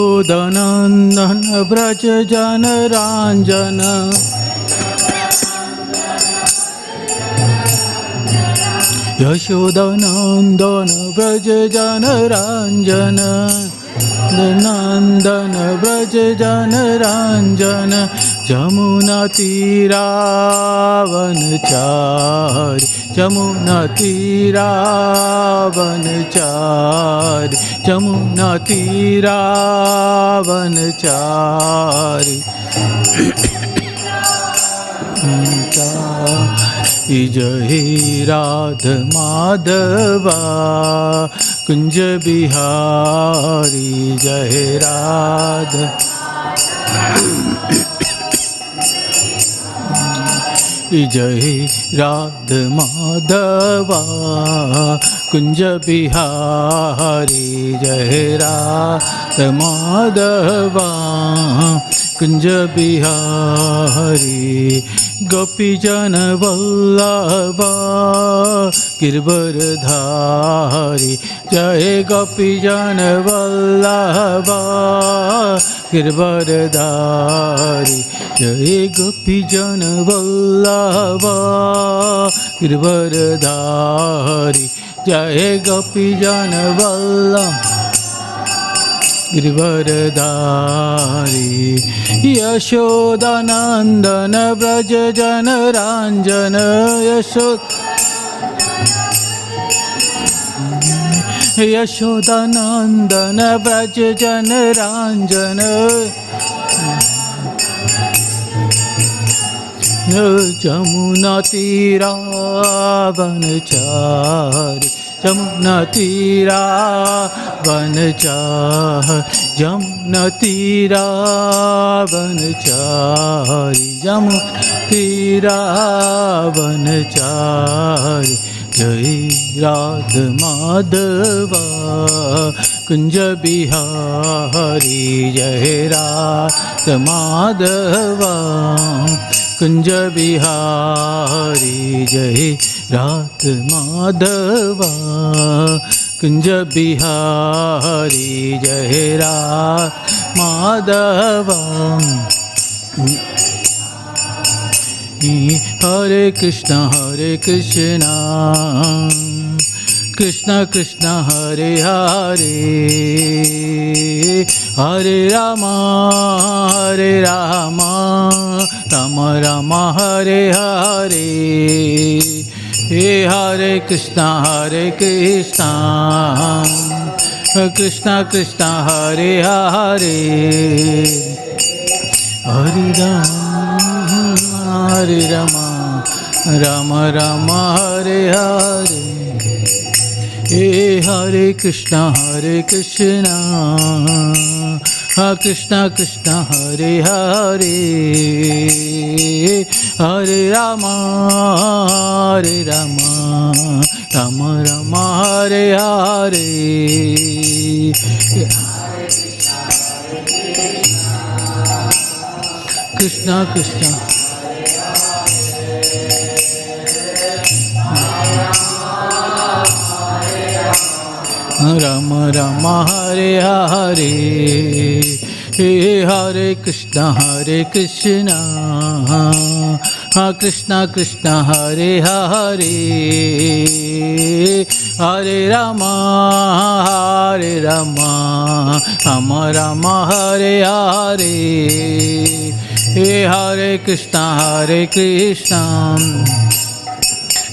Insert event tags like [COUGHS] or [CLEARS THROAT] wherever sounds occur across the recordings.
यशोदनन्दन व्रज जनराञ्जन यशोदनन्दन व्रज जनराञ्जन नन्दन व्रज जनराञ्जन जमुना जमुना तीरा वन चार जमुना तीरा वन चार इजहि राध माधवा कुंज बिहारी जय राध जय राध माधा कुञ्जविहारी जय राध माधा माधवा कुंज बिहारी गोपीजन वल्लभा गिरवरधारी जय गोपीजन वल्लभा गिरवरधारी जय गोपीजन वल्लभा गिरवरधारी जय गोपीजन वल्लभ गिरिवरधारी यशोदानन्दन व्रज जनराञ्जन यशो यशोदानन्दन व्रज जनराञ्जन जमुना तीरावन चारि। जमुना तीरा वन चाह जमुना तीरा वन चारि जमु तीरा वन चारि जय राध माधवा, कुंज बिहारी, जय राध माधवा, कुंज बिहारी, जय रात माधवा, कुंज बिहारी, जय रात माधवा। हरे कृष्ण हरे कृष्ण कृष्ण कृष्ण, हरे हरे। हरे रामा हरे रामा, राम राम, हरे हरे। हे हरे कृष्ण हरे कृष्ण। कृष्ण कृष्ण, हरे हरे। हरे राम हरे राम राम राम, हरे हरे। हे हरे कृष्ण हरे Krishna. Krishna Krishna Hare Hare Hare Rama Hare Rama Rama Rama Hare Hare Krishna Krishna Ram Ram, Hare Hare. हे हरे कृष्ण हरे कृष्ण। हा, कृष्ण कृष्ण, हरे हरे। हरे राम हरे राम। राम राम, हरे हरे। हे, हरे कृष्ण हरे कृष्ण।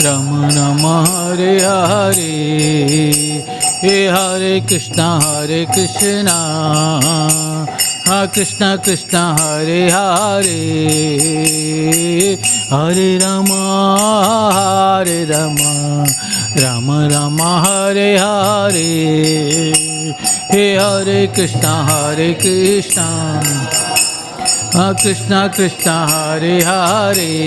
हरे राम राम, हरे हरे। हे हरे कृष्णा हरे कृष्णा। हा कृष्णा कृष्णा, हरे हरे। हरे रामा हरे रामा। राम राम, हरे हरे। हे हरे कृष्णा हरे कृष्णा। हा कृष्णा कृष्णा, हरे हरे।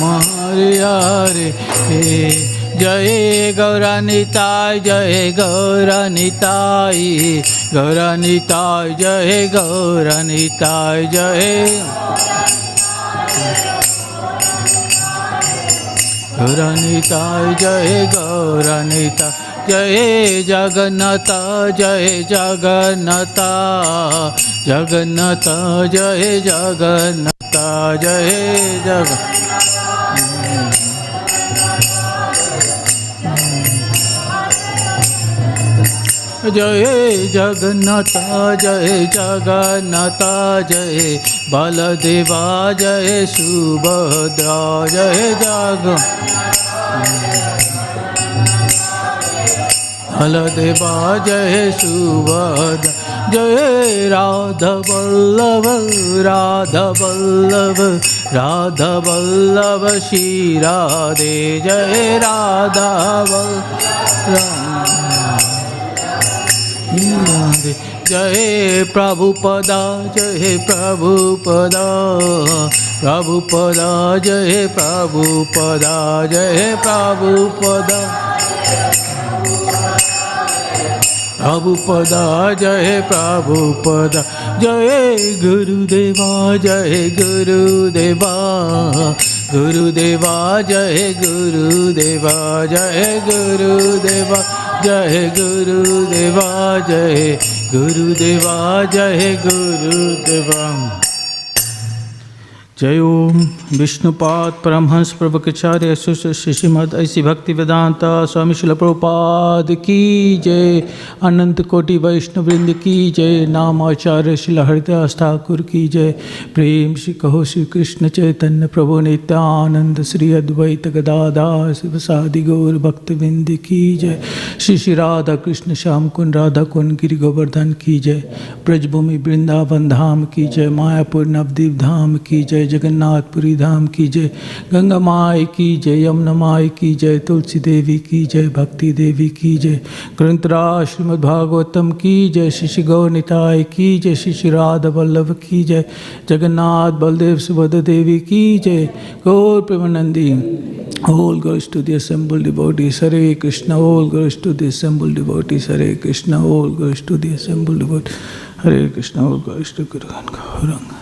नम हरे हरे हे जय गौरानिताय जय गौरानिताय गौरानिताय जय गौरानिताय जय। गौरानिताय जय गौरानिता, जय जगन्नाथ जय जगन्नाथ जगन्नाथ जय जगन्नाथ जय जग जय जगन्नाथ जय जगन्नाथ, जय बलदेवा, जय सुभद्रा, जय जग। बलदेवा, जय सुभद्रा, जय राधा वल्लभ राधा वल्लभ श्री राधे, जय राधा वल्लभ राधे जय प्रभुपदा जय प्रभुपदा प्रभुपदा जय प्रभुपदा जय प्रभुपदा प्रभुपदा जय प्रभुपदा जय गुरुदेवा जय गुरुदेवा। गुरुदेवा जय गुरुदेवा जय गुरुदेवा जय गुरुदेवा जय गुरुदेवा जय गुरुदेवा। जय ओम विष्णुपाद परमहंस प्रवकचार्य श्रीमद ऐसी भक्ति वेदांता स्वामी शिल प्रभुपाद की जय। अनंत कोटि वैष्णव वृंद की जय। नाम आचार्य शिल हरिदास ठाकुर की जय। प्रेम श्री कहो श्री कृष्ण चैतन्य प्रभु नित्यानंद श्री अद्वैत गदाधार शिव सादि गौर भक्त विंद की जय। श्री श्री राधा कृष्ण श्याम कुंड राधा कुंड गिरि गोवर्धन की जय। ब्रजभूमि वृंदावन धाम की जय। मायापुर नवदीप धाम की जय। जगन्नाथपुरी धाम की जय। गंगा माई की जय, यमुना माई की जय, तुलसी देवी की जय, भक्ति देवी की जय। ग्रंथरा श्रीमद्भागवतम की जय शिशि गौनिताय की जय, श्री श्री राधा वल्लभ की जय। जगन्नाथ बलदेव सुभद्र देवी की जय। गौर प्रेमानंदी ओल गर्ल्स टू दि असेंबल डिबोटी हरे कृष्ण ओल गर्ल्स टू दि असेंबल डिबोटी हरे कृष्ण ओल गर्ल्स टू दि असेंबल डिबोटी हरे कृष्ण ओल गर्ल्स टू गुरु गौरंगा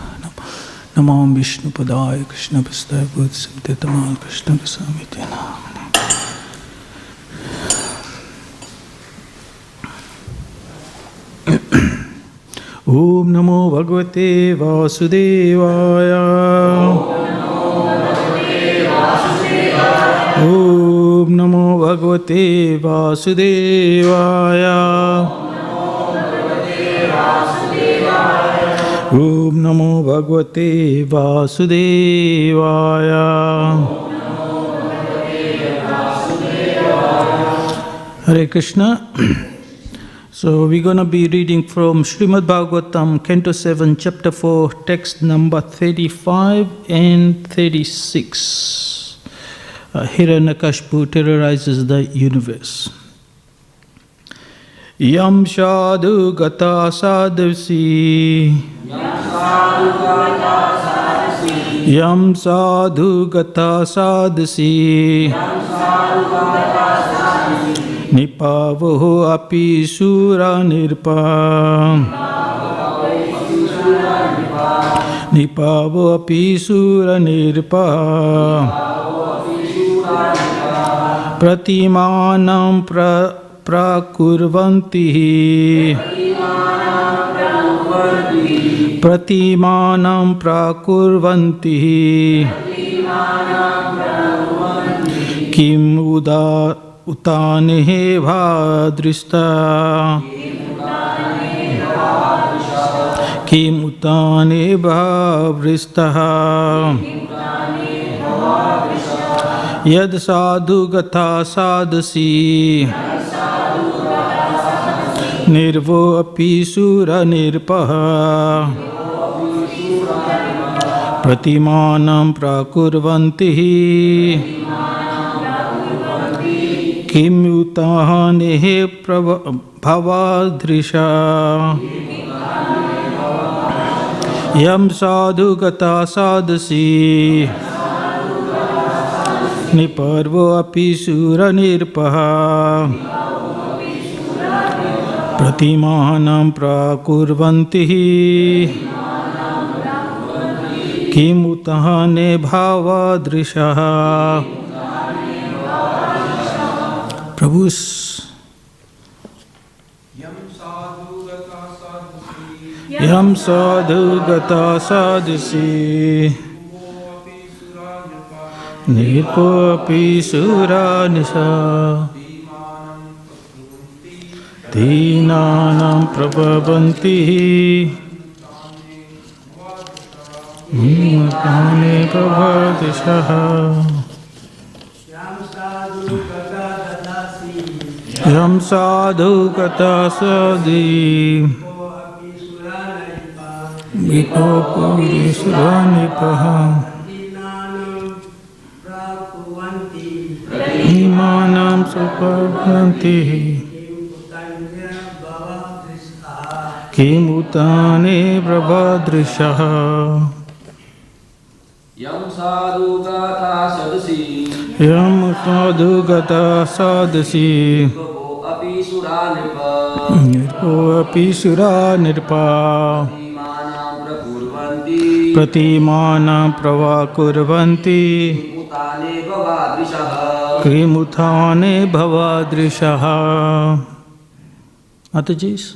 नमाम विष्णु पदाय कृष्ण पुस्तय तमाल कृष्ण गोस्वामी नाम ओम नमो भगवते वासुदेवाय। ओम नमो भगवते वासुदेवाय। ॐ नमो भगवते वासुदेवाय Hare Krishna. [CLEARS THROAT] So we're going to be reading from Srimad Bhagavatam, Canto 7, Chapter 4, text number 35 and 36. Uh, Hiranyakashpu terrorizes the universe. यम साधु गता साधुसी। यम साधु गता साधुसी। निपावहो अपि शूरा निरपा। निपावो अपि शूर निरपा। प्रतिमानं प्र प्राकुर्वन्ति। प्रतिमानं प्राकुर्वन्ति। किम् उदा उताने भादृष्टा। किम् उताने भावृष्टः। साधसी। निर्वोऽपि सुरनिर्पः। प्रतिमानं प्रकुवती किुता भवादृश यम साधु गता यं साधुगता साधसी निपर्वोऽपि सुरनिर्पः। प्रतिमानं प्राकुर्वन्ति। किमुतः ने भावादृशः। प्रभु यं साधु गता साधुषी निपोऽपि सुरानिशा दीनानां प्रभवन्ति काने साधु गता सदी। विपोपुरीश्वरानिपः इमानां सुपभ्रन्तिः। किमुताने प्रभादृशः। यं साधुगता सदसि। यं साधुगता सदसि। अपि सुरा नृपा। प्रतिमानं प्रवाकुर्वन्ति किमुथाने भवादृशः। अत जीस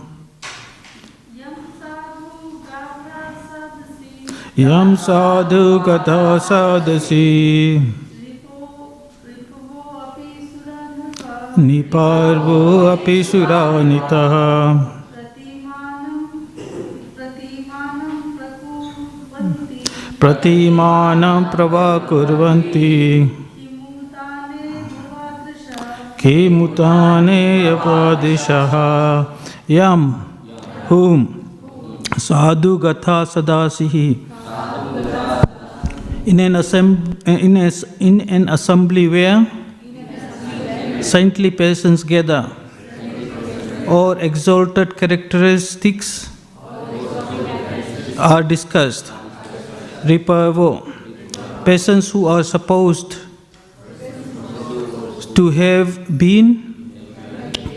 यं साधु गता साधसि। निपार्वो अपि सुरानितः। प्रतिमानं प्रवाकुर्वन्ति किमुताने अपादिशः यं। हुं। साधु गथा सदासिः। In an, assemb- in, a, in an assembly where saintly persons gather or exalted characteristics are discussed. Riparvo, persons who are supposed to have been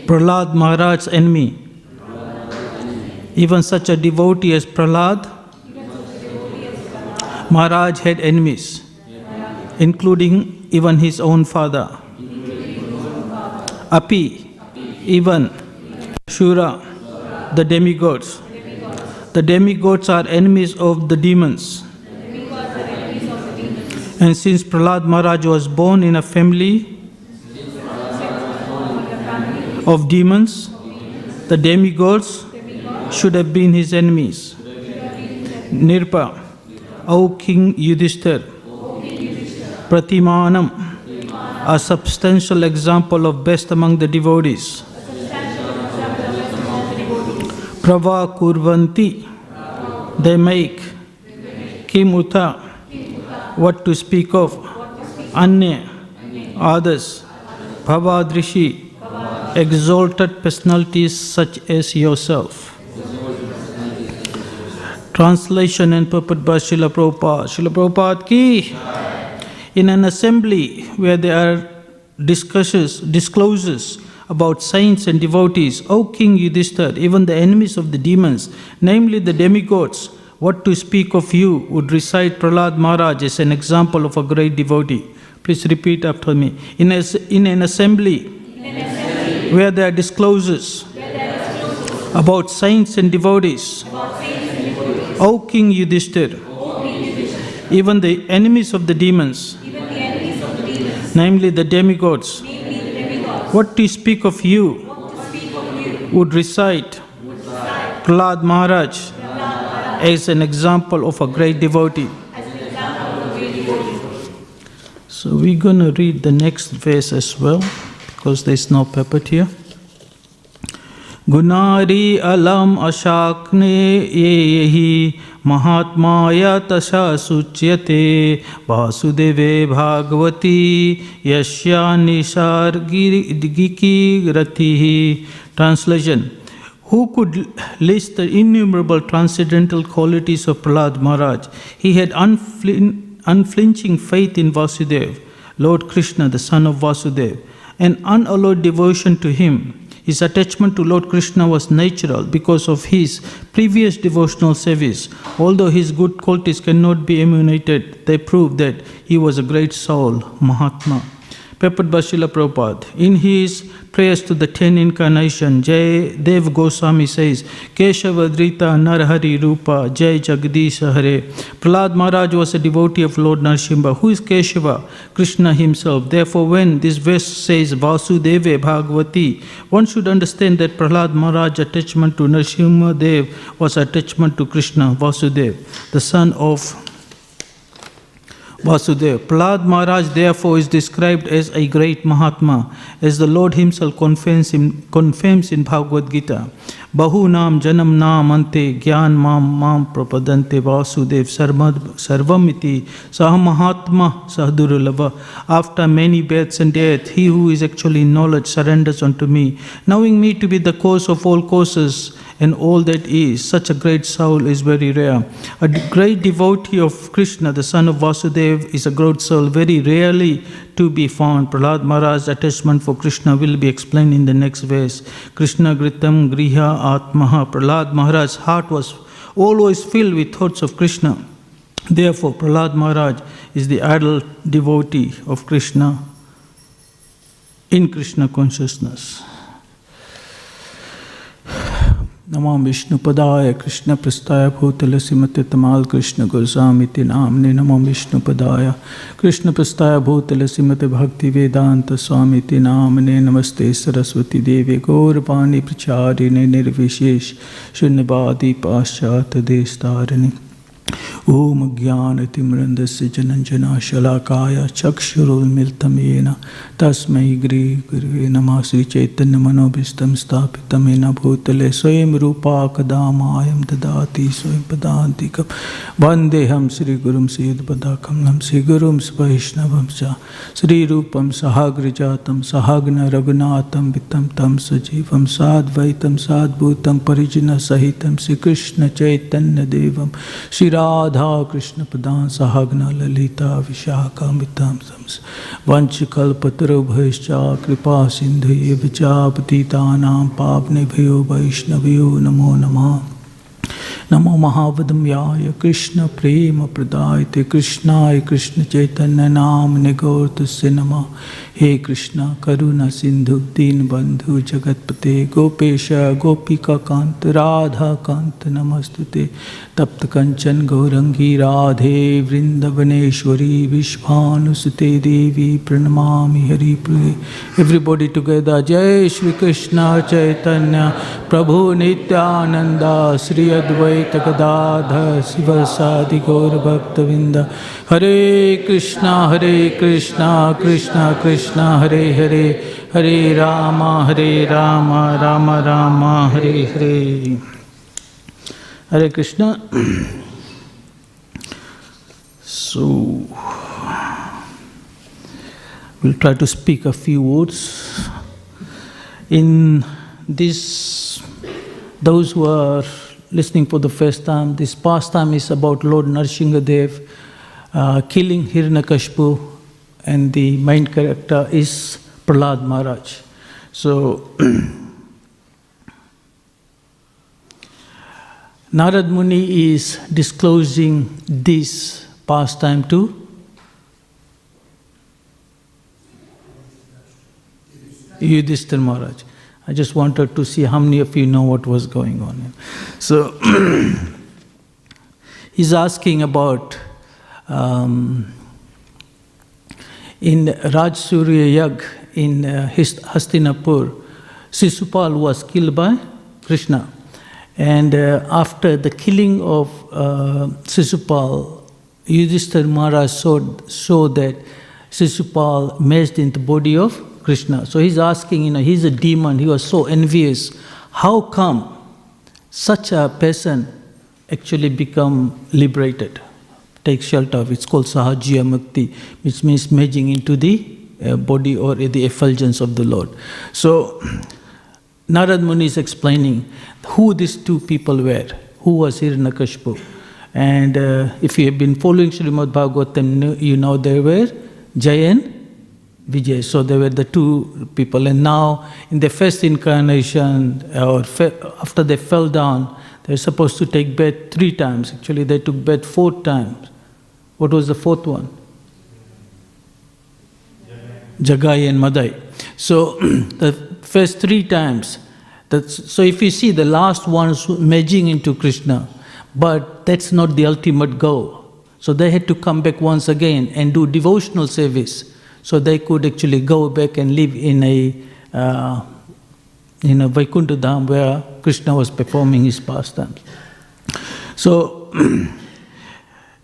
Prahlad Maharaj's enemy. Even such a devotee as Prahlad Maharaj had enemies, including even his own father. Api, even Shura, the demigods. The demigods are enemies of the demons. And since Prahlad Maharaj was born in a family of demons, the demigods should have been his enemies. Nirpa, O King Yudhishthir, Pratimanam, a substantial example of best among the devotees. Prava Kurvanti, they make. Kimuta, what to speak of. Anya, others. Bhavadrishi, exalted personalities such as yourself. Translation and purport by Srila Prabhupada. Srila Prabhupada ki, in an assembly where there are discussions, discloses about saints and devotees, O King Yudhishthir, even the enemies of the demons, namely the demigods, what to speak of you, would recite Prahlad Maharaj as an example of a great devotee. Please repeat after me. In, a, in an assembly where there are discloses about saints and devotees. O King Yudhishthir, even the enemies of the demons, namely the demigods, what to speak of you, would recite Prahlad Maharaj as an example of a great devotee. So we're going to read the next verse as well because there's no puppet here. गुनारी अलम अशाक्ने ये महात्माय तशा सूच्यते वासुदेवे भागवती यस्या निसर्गिकी रतिः Translation Who could list the innumerable transcendental qualities of Prahlad Maharaj? He had unflin- unflinching faith in Vasudev, Lord Krishna, the son of Vasudev, and unalloyed devotion to him. His attachment to Lord Krishna was natural because of his previous devotional service. Although his good qualities cannot be emulated, they prove that he was a great soul, Mahatma. Peppered by Srila Prabhupada. In his prayers to the ten incarnation, Jai Dev Goswami says, Keshava Drita Narhari Rupa, Jai Jagdish Hare. Prahlad Maharaj was a devotee of Lord Narsimha. Who is Keshava? Krishna himself. Therefore, when this verse says Vasudeva Bhagavati, one should understand that Prahlad Maharaj's attachment to Narsimha Dev was attachment to Krishna, Vasudev, the son of Vasudev. Prahlad Maharaj therefore is described as a great Mahatma, as the Lord Himself confirms in, confirms in Bhagavad Gita. Bahu nam janam nam ante gyan mam mam prapadante Vasudev sarvamiti sah Mahatma sahdurulava. After many births and death, he who is actually in knowledge surrenders unto me, knowing me to be the cause of all causes and all that is. Such a great soul is very rare. A great devotee of Krishna, the son of Vasudev, is a great soul, very rarely to be found. Prahlad Maharaj's attachment for Krishna will be explained in the next verse. Krishna Gritam Griha Atmaha. Prahlad Maharaj's heart was always filled with thoughts of Krishna. Therefore, Prahlad Maharaj is the idol devotee of Krishna in Krishna consciousness. नमो विष्णुपदाय भूतल भूतलसीमते तमाल कृष्ण गुरुस्वामी नाम ने नमो विष्णुपदाय कृष्णप्रस्थाय भूतलसीमते भक्तिवेदान्त नाम ने नमस्ते सरस्वती देवे गौरवाणी प्रचारिणे निर्विशेष शून्यवादी पाश्चात देशतारिणी ॐ ज्ञानतिमृन्दस्य जनञ्जना शलाकाय चक्षुरुन्मिलितं येन तस्मै ग्री गुरुवे नमः। श्रीचैतन्यमनोभीष्टं स्थापितं येन भूतले स्वयं रूपा कदा मायं ददाति, स्वयं पदान्तिकं। वन्देऽहं श्रीगुरुं श्रीयुतपदाकमलं श्रीगुरुं वैष्णवं च। श्रीरूपं सहाग्रजातं सहाग्न रघुनाथं वित्तं तं सजीवं, साद्वैतं, साद्भूतं, परिजनसहितं, श्रीकृष्णचैतन्यदेवं। श्रीराधा राधा कृष्ण पदां सहाग्ना ललिता विशाखामितां संस वञ्चकल्पतरुभयश्च कृपा सिंधु पतिता पापने भयो वैष्णवियो नमो नमः। नमो महावदम्याय प्रदाय कृष्णाय कृष्ण चैतन्य नाम कृष्णचैतन्यनाम निगौर्तस्य नमः। हे कृष्ण, करुणा सिंधु, दीन बंधु, जगतपते, गोपेश, गोपिका कांत, राधा कांत, नमस्तुते। तप्त कंचन, गौरंगी, राधे, वृंदवनेश्वरी, विश्वानुसुते देवी, प्रणमामि हरिप्रिय। एवरीबॉडी टुगेदर जय श्री कृष्ण चैतन्य, प्रभु नित्यानंद श्री अद्वैत गदाधर शिव सादि Gaura भक्तविंद। Hare Krishna Hare Krishna Krishna Krishna, Hare Hare Hare Rama Hare Rama Rama Rama, Hare Hare. Hare Krishna. So will try to speak a few words in this those who are for the first time this pastime is about Lord Narasimha Deva uh, killing Hiranyakashipu and the main character is Prahlad Maharaj so [CLEARS THROAT] Narad Muni is disclosing this pastime to Yudhishthir Maharaj. I just wanted to see how many of you know what was going on. So [CLEARS THROAT] he's asking about um, in Rajasuya Yag in uh, Hastinapur, Sisupal was killed by Krishna. And uh, after the killing of uh, Sisupal, Yudhishthir Maharaj saw, showed that Sisupal merged in the body of Krishna. So he's asking, you know, he's a demon, he was so envious. How come such a person actually become liberated? Take shelter of it's called Sayujya Mukti, which means merging into the uh, body or the effulgence of the Lord. So Narad Muni is explaining who these two people were, who was Hiranyakashipu. And uh, if you have been following Srimad Bhagavatam, you know they were Jay and Vijay. So they were the two people. And now, in the first incarnation, or after they fell down, they're supposed to take birth three times. Actually, they took birth four times. What was the fourth one? Jagai and Madai. So [CLEARS THROAT] the first three times, that's, so if you see the last ones merging into Krishna, but that's not the ultimate goal. So they had to come back once again and do devotional service, so they could actually go back and live in a uh, in a Vaikuntha Dham where Krishna was performing his pastimes. So [CLEARS THROAT]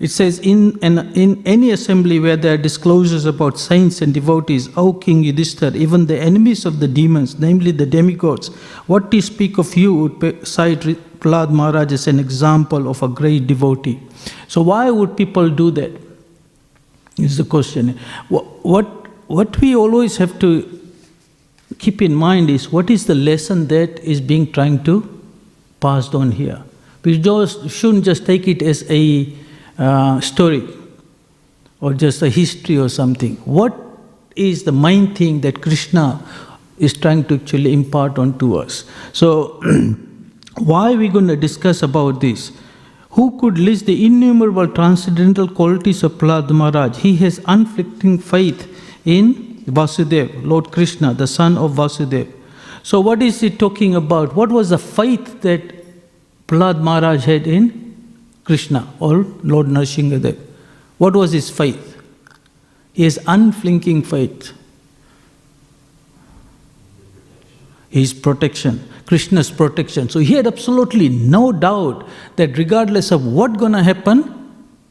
it says, in, in, in any assembly where there are disclosures about saints and devotees, O King Yudhishthir, even the enemies of the demons, namely the demigods, what to speak of you would cite Prahlad Maharaj as an example of a great devotee. So why would people do that? Is the question. What, what, what we always have to keep in mind is what is the lesson that is being trying to passed on here. We just shouldn't just take it as a uh, story or just a history or something. What is the main thing that Krishna is trying to actually impart onto us? So, [CLEARS THROAT] why are we going to discuss about this? Who could list the innumerable transcendental qualities of Prahlad Maharaj? He has unflinching faith in Vasudev, Lord Krishna, the son of Vasudev. So, what is he talking about? What was the faith that Prahlad Maharaj had in Krishna or Lord Nrsimhadev? What was his faith? His unflinching faith. His protection, Krishna's protection. So he had absolutely no doubt that regardless of what gonna happen,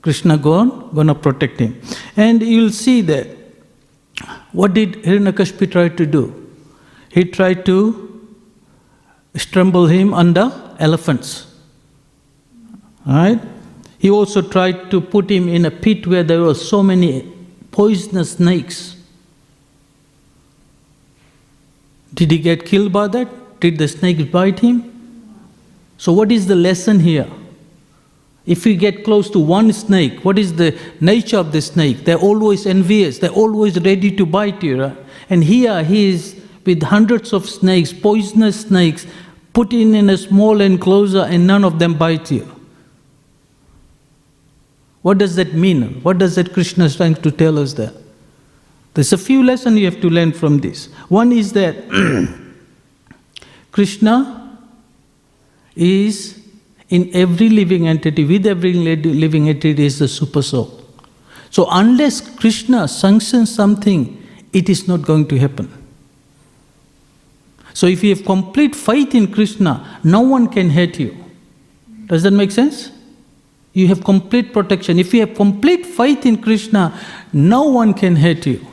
Krishna gonna, gonna protect him. And you'll see that what did Hiranyakashipu try to do? He tried to strangle him under elephants. Right? He also tried to put him in a pit where there were so many poisonous snakes. Did he get killed by that? Did the snakes bite him? So, what is the lesson here? If we get close to one snake, what is the nature of the snake? They're always envious, they're always ready to bite you. Right? And here he is with hundreds of snakes, poisonous snakes, put in in a small enclosure, and none of them bite you. What does that mean? What does that Krishna is trying to tell us there? There's a few lessons you have to learn from this. One is that [CLEARS THROAT] Krishna is in every living entity, with every living entity, is the super soul. So, unless Krishna sanctions something, it is not going to happen. So, if you have complete faith in Krishna, no one can hurt you. Does that make sense? You have complete protection. If you have complete faith in Krishna, no one can hurt you.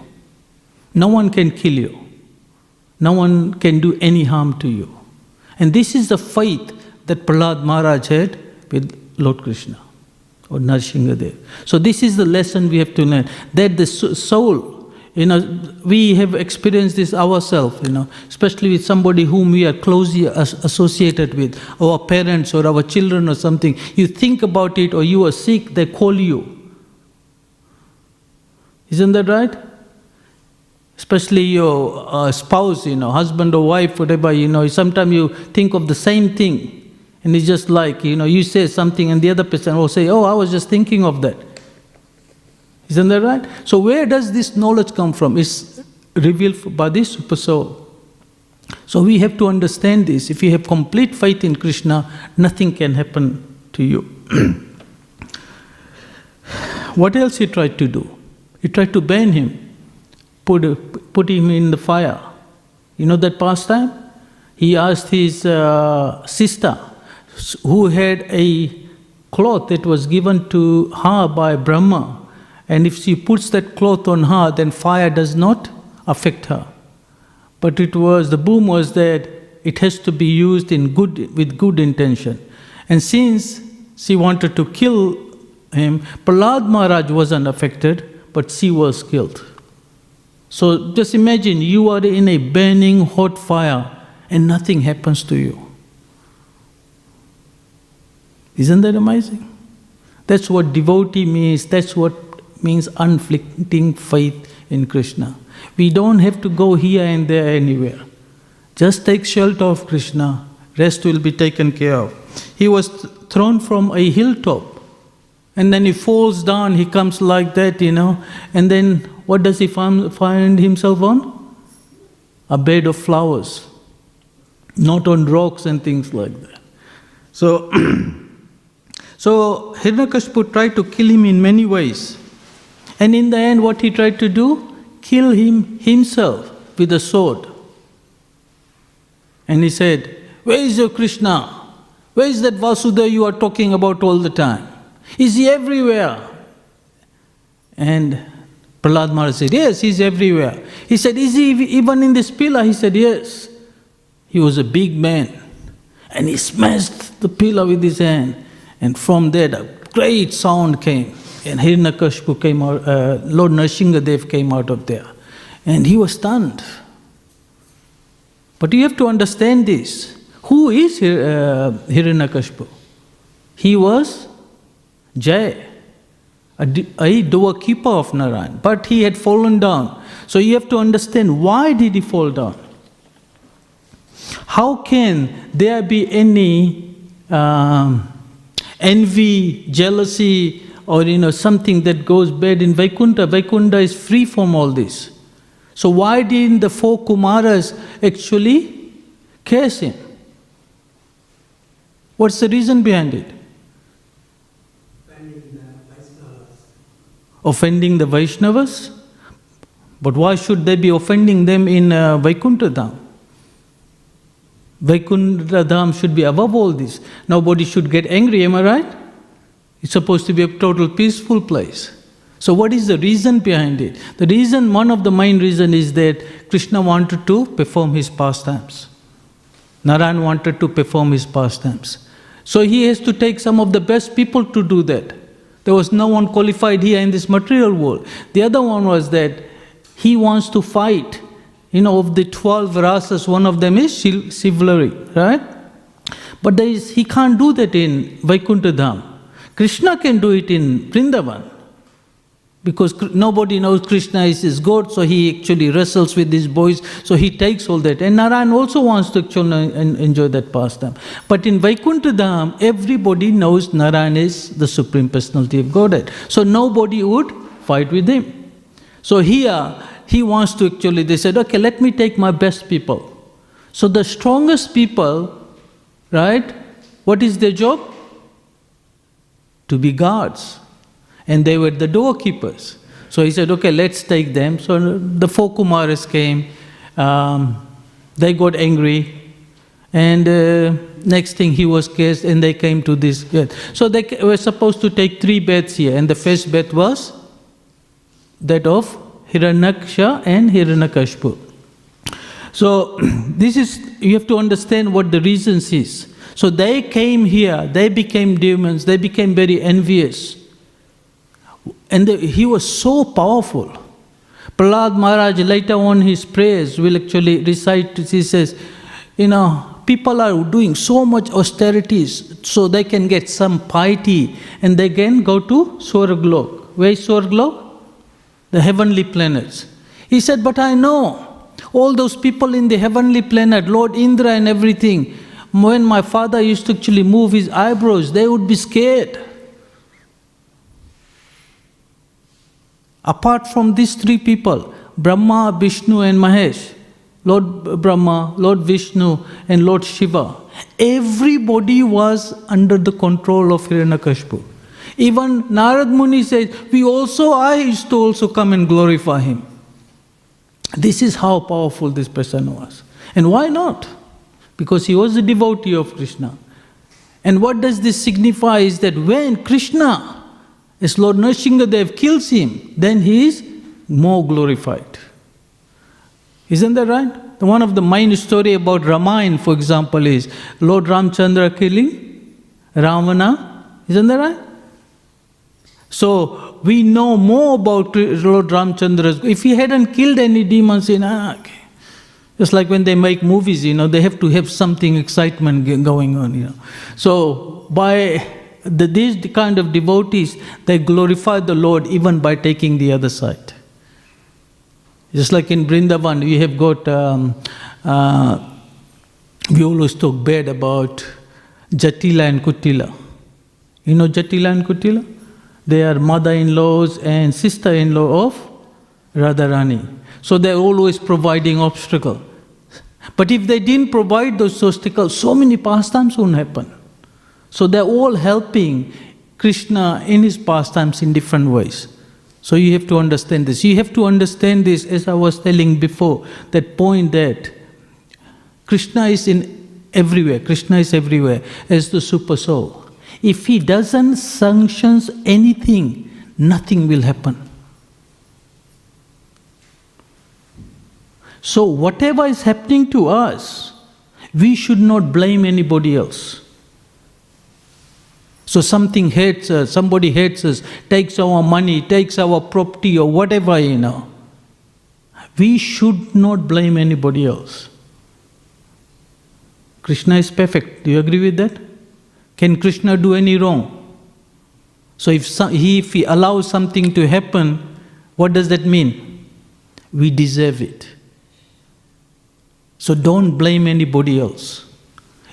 No one can kill you. No one can do any harm to you. And this is the faith that Prahlad Maharaj had with Lord Krishna or Nrsimhadev. So, this is the lesson we have to learn that the soul, you know, we have experienced this ourselves, you know, especially with somebody whom we are closely associated with, our parents or our children or something. You think about it or you are sick, they call you. Isn't that right? especially your uh, spouse, you know, husband or wife, whatever, you know, sometimes you think of the same thing. And it's just like, you know, you say something and the other person will say, Oh, I was just thinking of that. Isn't that right? So, where does this knowledge come from? It's revealed by this super soul. So we have to understand this. If you have complete faith in Krishna, nothing can happen to you. [CLEARS THROAT] what else he tried to do? He tried to ban him, put, put him in the fire. You know that pastime? He asked his uh, sister, who had a cloth that was given to her by Brahma, and if she puts that cloth on her, then fire does not affect her. But it was the boom was that it has to be used in good with good intention. And since she wanted to kill him, Prahlad Maharaj wasn't affected, but she was killed. So just imagine you are in a burning hot fire and nothing happens to you. Isn't that amazing? That's what devotee means, that's what means unflinching faith in Krishna. We don't have to go here and there anywhere. Just take shelter of Krishna, rest will be taken care of. He was thrown from a hilltop and then he falls down, he comes like that, you know, and then what does he find, himself on? A bed of flowers, not on rocks and things like that. So, [CLEARS THROAT] so Hiranyakashipu tried to kill him in many ways. And in the end, what he tried to do? Kill him himself with a sword. And he said, Where is your Krishna? Where is that Vasudha you are talking about all the time? Is he everywhere? And Prahlad Maharaj said, Yes, he's everywhere. He said, Is he even in this pillar? He said, Yes. He was a big man. And he smashed the pillar with his hand. And from there, a great sound came. And Hiranyakashipu came out, uh, Lord Nrsingadev came out of there. And he was stunned. But you have to understand this. Who is uh, Hiranyakashipu? He was Jay, a, a doorkeeper of Narayan, but he had fallen down. So you have to understand why did he fall down? How can there be any um, envy, jealousy, or you know something that goes bad in Vaikunta? Vaikunta is free from all this. So why didn't the four Kumaras actually curse him? What's the reason behind it? Offending the Vaishnavas? But why should they be offending them in uh, Vaikuntha Dham? Vaikuntha Dham should be above all this. Nobody should get angry, am I right? It's supposed to be a total peaceful place. So what is the reason behind it? The reason, one of the main reason is that Krishna wanted to perform his pastimes. Narayan wanted to perform his pastimes. So he has to take some of the best people to do that. There was no one qualified here in this material world. The other one was that he wants to fight. You know, of the 12 rasas, one of them is chivalry, right? But he can't do that in Vaikuntha Dham. Krishna can do it in Vrindavan. Because nobody knows Krishna is his God, so he actually wrestles with these boys, so he takes all that. And Narayan also wants to actually enjoy that pastime. But in Vaikuntha Dham, everybody knows Narayan is the Supreme Personality of Godhead. So nobody would fight with him. So here, he wants to actually, they said, okay, let me take my best people. So the strongest people, right, what is their job? To be guards. And they were the doorkeepers. So he said, okay, let's take them. So the four Kumaras came, um, they got angry, and uh, next thing he was cast, and they came to this bed. So they were supposed to take three beds here, and the first bed was that of Hiranyaksha and Hiranyakashipu. So [CLEARS THROAT] this is you have to understand what the reasons is. So they came here, they became demons, they became very envious. And the, he was so powerful. Prahlad Maharaj later on his prayers will actually recite, he says, you know, people are doing so much austerities so they can get some piety and they can go to Swarglok. Where is Swarglok? The heavenly planets. He said, but I know all those people in the heavenly planet, Lord Indra and everything, when my father used to actually move his eyebrows, they would be scared. Apart from these three people, Brahma, Vishnu, and Mahesh, Lord Brahma, Lord Vishnu, and Lord Shiva. Everybody was under the control of Hiranyakashipu. Even Narad Muni says, We also, I used to also come and glorify him. This is how powerful this person was. And why not? Because he was a devotee of Krishna. And what does this signify is that when Krishna, as Lord Nrsimhadev, kills him, then he is more glorified. Isn't that right? One of the main story about Ramayana, for example, is Lord Ramchandra killing Ravana. Isn't that right? So we know more about Lord Ramchandra's. If he hadn't killed any demons, in ah, okay. Just like when they make movies, you know, they have to have something excitement going on, you know. So by the, these kind of devotees, they glorify the Lord even by taking the other side. Just like in Brindavan, we have got, um, uh, we always talk bad about Jatila and Kutila. You know Jatila and Kutila? They are mother in laws and sister in law of Radharani. So they're always providing obstacle. But if they didn't provide those obstacles, so many pastimes wouldn't happen. So they're all helping Krishna in his pastimes in different ways. So you have to understand this. You have to understand this, as I was telling before, that point that Krishna is in everywhere. Krishna is everywhere as the super soul. If he doesn't sanctions anything, nothing will happen. So whatever is happening to us, we should not blame anybody else. So something hates us, somebody hates us, takes our money, takes our property or whatever, you know. We should not blame anybody else. Krishna is perfect. Do you agree with that? Can Krishna do any wrong? So if, he, if he allows something to happen, what does that mean? We deserve it. So don't blame anybody else.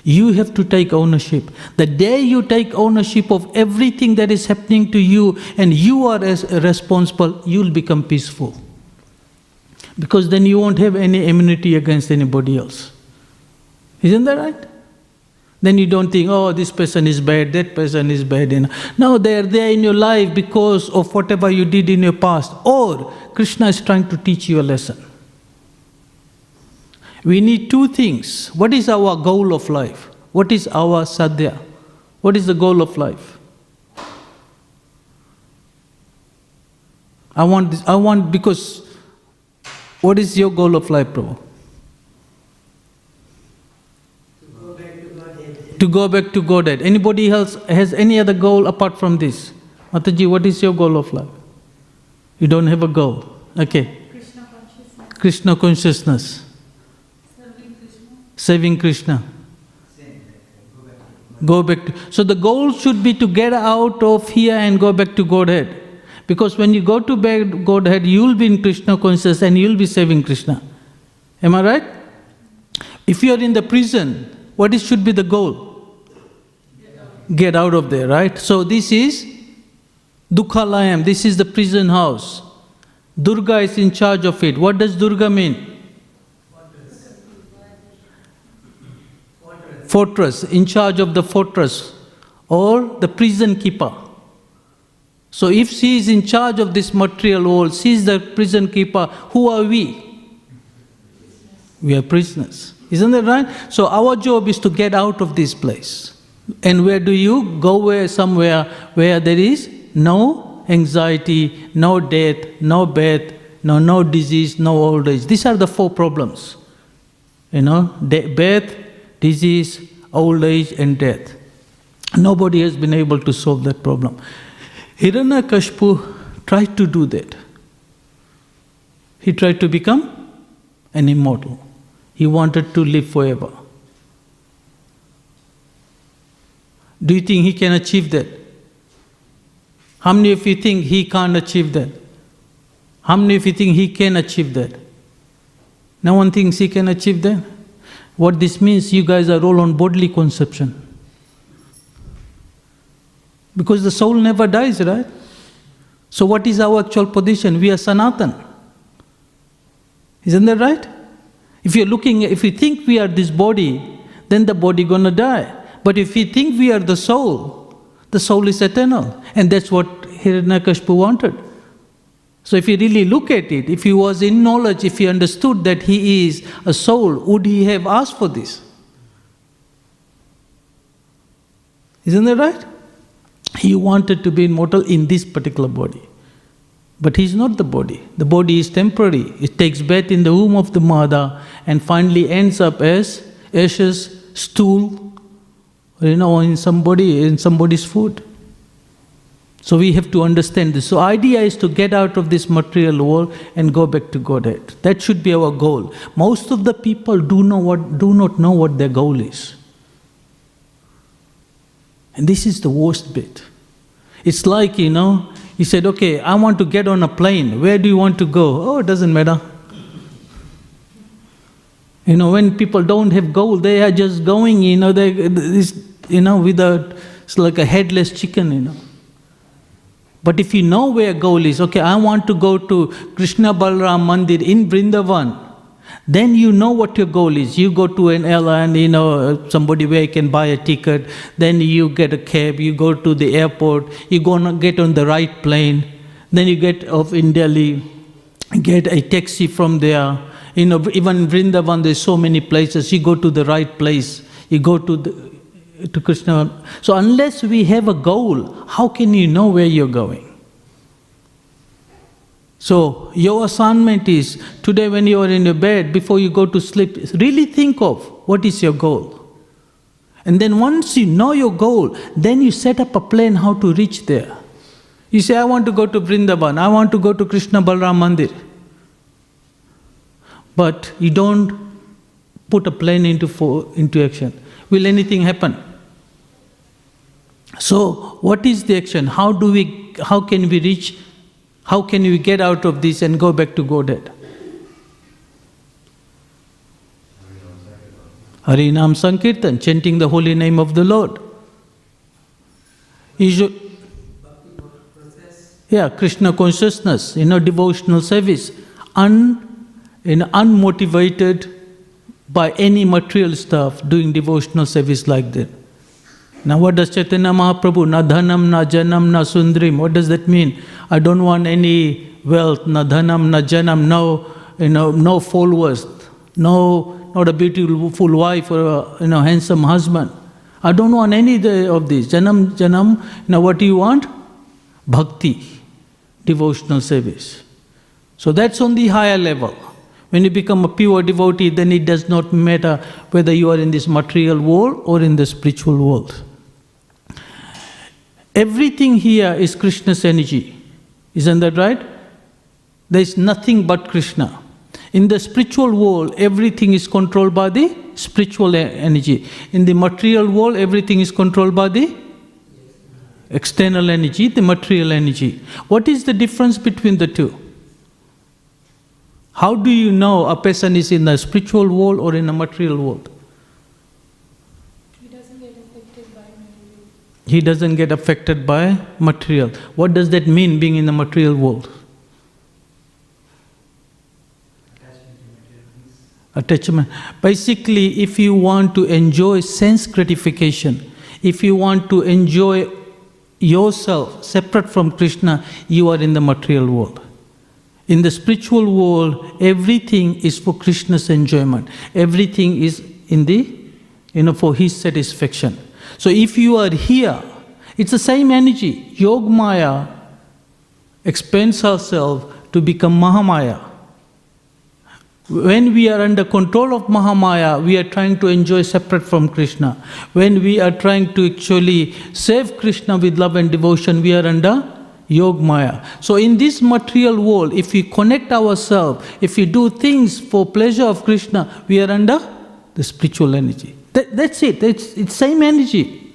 You have to take ownership. The day you take ownership of everything that is happening to you and you are as responsible, you'll become peaceful. Because then you won't have any immunity against anybody else. Isn't that right? Then you don't think, oh, this person is bad, that person is bad. No, they are there in your life because of whatever you did in your past. Or Krishna is trying to teach you a lesson. We need two things. What is our goal of life? What is our sadhya? What is the goal of life? I want this, I want because what is your goal of life, Prabhu? To go back to Godhead. To go back to Godhead. Anybody else has any other goal apart from this? Mataji, what is your goal of life? You don't have a goal. Okay. Krishna consciousness. Krishna consciousness. Saving Krishna. Go back to. So the goal should be to get out of here and go back to Godhead. Because when you go to back Godhead, you'll be in Krishna consciousness and you'll be saving Krishna. Am I right? If you are in the prison, what is, should be the goal? Get out of there, right? So this is Dukhalayam, this is the prison house. Durga is in charge of it. What does Durga mean? Fortress, in charge of the fortress, or the prison keeper. So if she is in charge of this material world, she is the prison keeper, who are we? We are prisoners. Isn't that right? So our job is to get out of this place. And where do you go where somewhere where there is no anxiety, no death, no birth, no no disease, no old age. These are the four problems. You know, de- birth, disease, old age, and death. Nobody has been able to solve that problem. Hiranyakashipu tried to do that. He tried to become an immortal. He wanted to live forever. Do you think he can achieve that? How many of you think he can't achieve that? How many of you think he can achieve that? No one thinks he can achieve that? What this means, you guys are all on bodily conception. Because the soul never dies, right? So, what is our actual position? We are Sanatan. Isn't that right? If you're looking, if we think we are this body, then the body gonna die. But if we think we are the soul, the soul is eternal. And that's what Hiranyakashipu wanted. So if you really look at it, if he was in knowledge, if he understood that he is a soul, would he have asked for this? Isn't that right? He wanted to be immortal in this particular body. But he's not the body. The body is temporary. It takes birth in the womb of the mother and finally ends up as ashes, stool, you know, in somebody, in somebody's food. So we have to understand this. So idea is to get out of this material world and go back to Godhead. That should be our goal. Most of the people do know what do not know what their goal is. And this is the worst bit. It's like, you know, he said, okay, I want to get on a plane. Where do you want to go? Oh, it doesn't matter. You know, when people don't have goal, they are just going, you know, they, you know, without, it's like a headless chicken, you know. But if you know where your goal is, okay, I want to go to Krishna Balram Mandir in Vrindavan, then you know what your goal is. You go to an airline, you know, somebody where you can buy a ticket, then you get a cab, you go to the airport, you go and get on the right plane, then you get off in Delhi, get a taxi from there. You know, even in Vrindavan, there's so many places. You go to the right place, you go to the, to Krishna. So unless we have a goal, how can you know where you're going? So your assignment is today when you are in your bed, before you go to sleep, really think of what is your goal. And then once you know your goal, then you set up a plan how to reach there. You say, I want to go to Vrindavan, I want to go to Krishna Balram Mandir. But you don't put a plan into, into action. Will anything happen? So, what is the action? How do we, how can we reach, how can we get out of this and go back to Godhead? Harinam Sankirtan, chanting the holy name of the Lord. Should- yeah, Krishna consciousness, you know, devotional service, un, know, unmotivated by any material stuff, doing devotional service like that. Now, what does Chaitanya Mahaprabhu? Na dhanam, na janam, na sundrim. What does that mean? I don't want any wealth, na dhanam, na janam, no, you know, no followers, no, not a beautiful wife or a you know, handsome husband. I don't want any of this. Janam, janam, now what do you want? Bhakti, devotional service. So that's on the higher level. When you become a pure devotee, then it does not matter whether you are in this material world or in the spiritual world. Everything here is Krishna's energy. Isn't that right? There is nothing but Krishna. In the spiritual world, everything is controlled by the spiritual energy. In the material world, everything is controlled by the external energy, the material energy. What is the difference between the two? How do you know a person is in the spiritual world or in a material world? He doesn't get affected by material. He doesn't get affected by material. What does that mean, being in the material world? Attachment. Basically, if you want to enjoy sense gratification, if you want to enjoy yourself separate from Krishna, you are in the material world. In the spiritual world, everything is for Krishna's enjoyment. Everything is in the, you know, for his satisfaction. So if you are here, it's the same energy. Yogmaya expands herself to become Mahamaya. When we are under control of Mahamaya, we are trying to enjoy separate from Krishna. When we are trying to actually save Krishna with love and devotion, we are under Yogmaya. So, in this material world, if we connect ourselves, if we do things for pleasure of Krishna, we are under the spiritual energy. That, that's it. It's, it's same energy.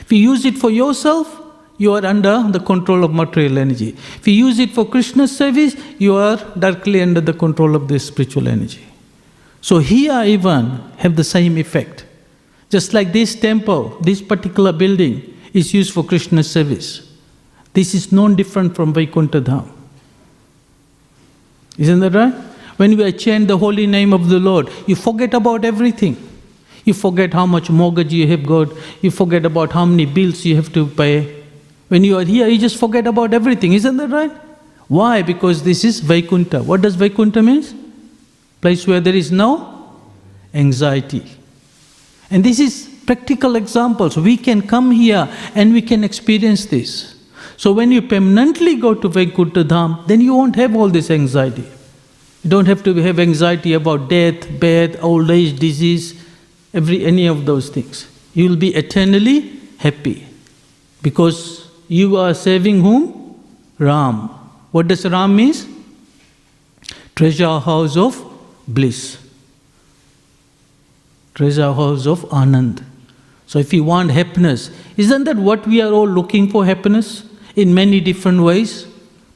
If you use it for yourself, you are under the control of material energy. If you use it for Krishna's service, you are directly under the control of this spiritual energy. So here even have the same effect. Just like this temple, this particular building is used for Krishna's service. This is no different from Vaikuntha Dham. Isn't that right? When we chant the holy name of the Lord, you forget about everything. You forget how much mortgage you have got. You forget about how many bills you have to pay. When you are here, you just forget about everything. Isn't that right? Why? Because this is Vaikunta. What does Vaikunta means? Place where there is no anxiety. And this is practical examples. We can come here and we can experience this. So when you permanently go to Vaikuntha Dham, then you won't have all this anxiety. You don't have to have anxiety about death, birth, old age, disease, every any of those things. You will be eternally happy because you are serving whom? Ram. What does Ram means? Treasure house of bliss. Treasure house of Anand. So if you want happiness, isn't that what we are all looking for happiness? In many different ways.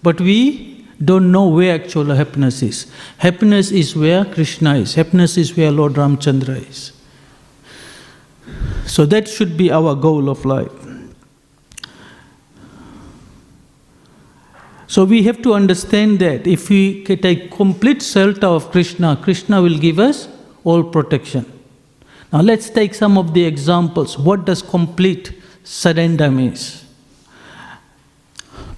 But we don't know where actual happiness is. Happiness is where Krishna is. Happiness is where Lord Ramchandra is. So that should be our goal of life. So we have to understand that if we take complete shelter of Krishna, Krishna will give us all protection. Now let's take some of the examples. What does complete surrender means?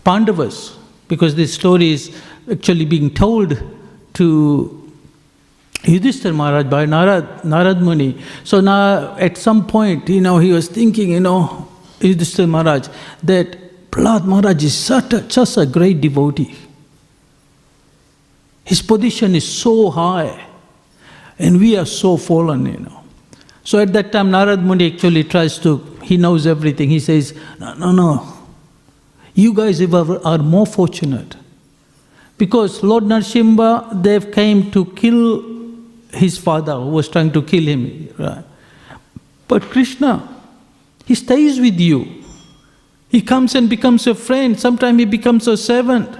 Pandavas, because this story is actually being told to Yudhishthir Maharaj by Narad, Narad Muni. So now at some point, you know, he was thinking, you know, Yudhishthir Maharaj, that Prahlad Maharaj is such a, such a great devotee. His position is so high, and we are so fallen, you know. So at that time, Narad Muni actually tries to, he knows everything. He says, No, no, no. You guys are more fortunate. Because Lord Narsimha, they've came to kill his father who was trying to kill him. Right? But Krishna, he stays with you. He comes and becomes your friend. Sometimes he becomes a servant.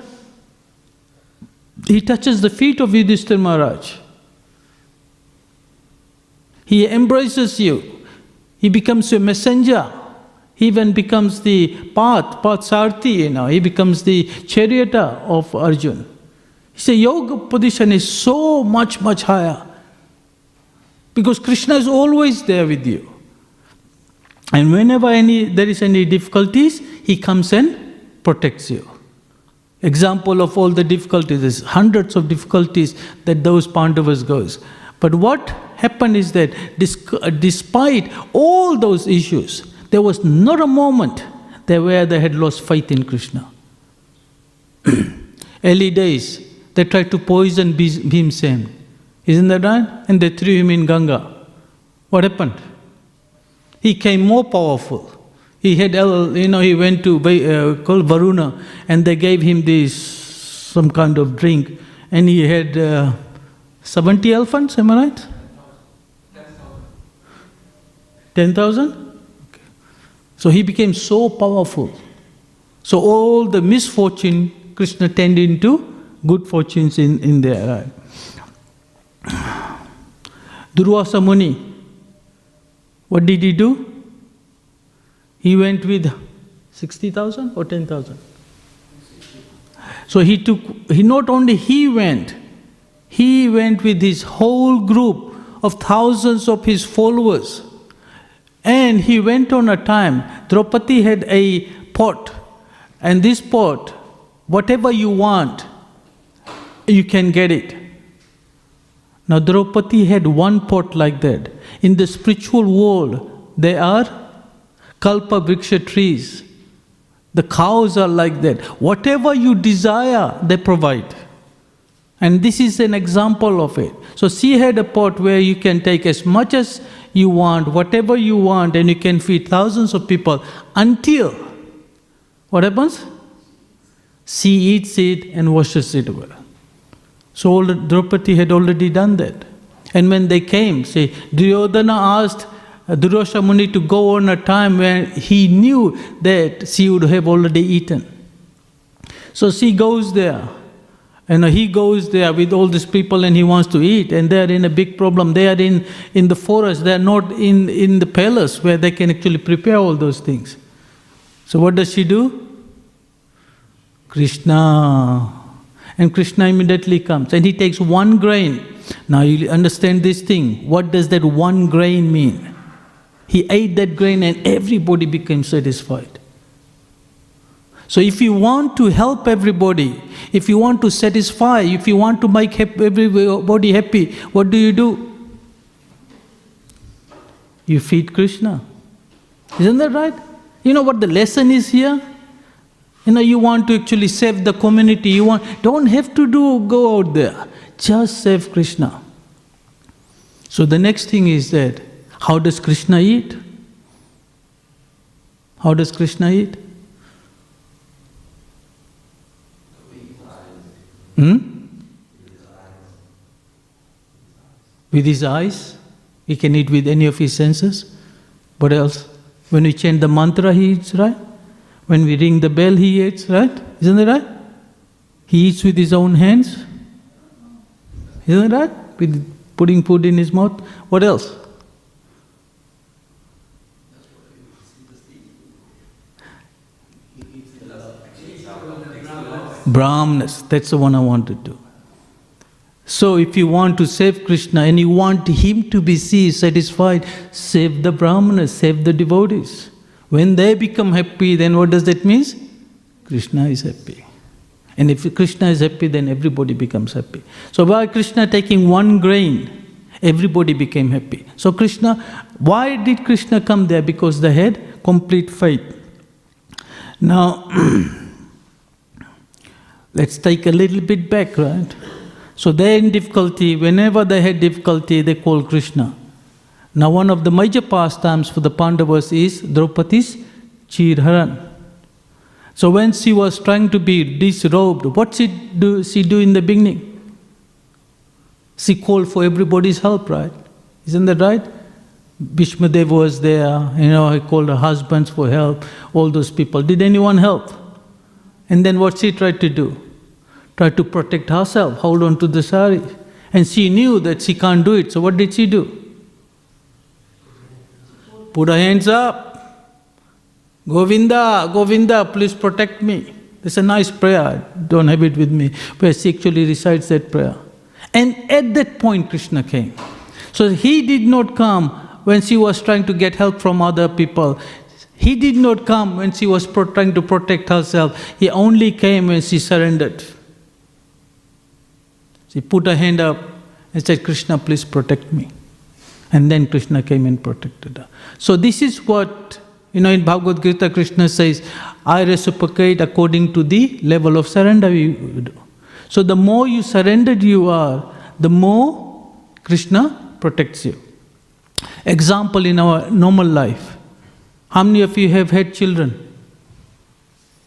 He touches the feet of Yudhishthir Maharaj. He embraces you. He becomes your messenger. He even becomes the path, path sarthi, you know. He becomes the charioteer of Arjun. He said, Yoga position is so much, much higher. Because Krishna is always there with you. And whenever any there is any difficulties, he comes and protects you. Example of all the difficulties is hundreds of difficulties that those Pandavas goes. But what happened is that uh, despite all those issues, there was not a moment there where they had lost faith in Krishna. [CLEARS THROAT] Early days, they tried to poison Bhimsen. Isn't that right? And they threw him in Ganga. What happened? He came more powerful. He had, you know, he went to uh, called Varuna, and they gave him this some kind of drink, and he had uh, seventy elephants. Am I right? Ten thousand. So he became so powerful. So all the misfortune Krishna turned into good fortunes in in their right. [CLEARS THROAT] Durvasa Muni. What did he do? He went with 60,000 or 10,000? So he took, he not only he went, he went with his whole group of thousands of his followers. And he went on a time, Draupadi had a pot, and this pot, whatever you want, you can get it. Now, Draupadi had one pot like that. In the spiritual world, there are kalpa vriksha trees. The cows are like that. Whatever you desire, they provide. And this is an example of it. So, she had a pot where you can take as much as you want, whatever you want, and you can feed thousands of people until what happens? She eats it and washes it well. So all Draupadi had already done that. And when they came, say, Duryodhana asked uh, Durvasa Muni to go on a time when he knew that she would have already eaten. So she goes there. And he goes there with all these people and he wants to eat, and they are in a big problem. They are in, in the forest, they are not in, in the palace where they can actually prepare all those things. So, what does she do? Krishna. And Krishna immediately comes and he takes one grain. Now you understand this thing. What does that one grain mean? He ate that grain and everybody became satisfied. So if you want to help everybody, if you want to satisfy, if you want to make everybody happy, what do you do? You feed Krishna. Isn't that right? You know what the lesson is here? You know, you want to actually save the community. You want don't have to do go out there. Just save Krishna. So the next thing is that how does Krishna eat? How does Krishna eat? Hmm? With his eyes. He can eat with any of his senses. What else? When we chant the mantra, he eats, right? When we ring the bell, he eats, right? Isn't that right? He eats with his own hands. Isn't that right? With putting food in his mouth. What else? Brahmanas, that's the one I want to do. So, if you want to save Krishna and you want him to be satisfied, save the Brahmanas, save the devotees. When they become happy, then what does that mean? Krishna is happy. And if Krishna is happy, then everybody becomes happy. So, by Krishna taking one grain, everybody became happy. So, Krishna, why did Krishna come there? Because they had complete faith. Now, [CLEARS THROAT] let's take a little bit back, right? So they're in difficulty. Whenever they had difficulty, they call Krishna. Now, one of the major pastimes for the Pandavas is Draupadi's Chirharan. So when she was trying to be disrobed, what she do she do in the beginning? She called for everybody's help, right? Isn't that right? Bhishmadev was there, you know, he called her husbands for help, all those people. Did anyone help? And then what she tried to do? Tried to protect herself, hold on to the sari. And she knew that she can't do it, so what did she do? Put her hands up. Govinda, Govinda, please protect me. It's a nice prayer. Don't have it with me. She actually recites that prayer. And at that point, Krishna came. So he did not come when she was trying to get help from other people. He did not come when she was pro- trying to protect herself. He only came when she surrendered. She put her hand up and said, Krishna, please protect me. And then Krishna came and protected her. So, this is what, you know, in Bhagavad Gita, Krishna says, I reciprocate according to the level of surrender you do. So, the more you surrendered you are, the more Krishna protects you. Example in our normal life. How many of you have had children?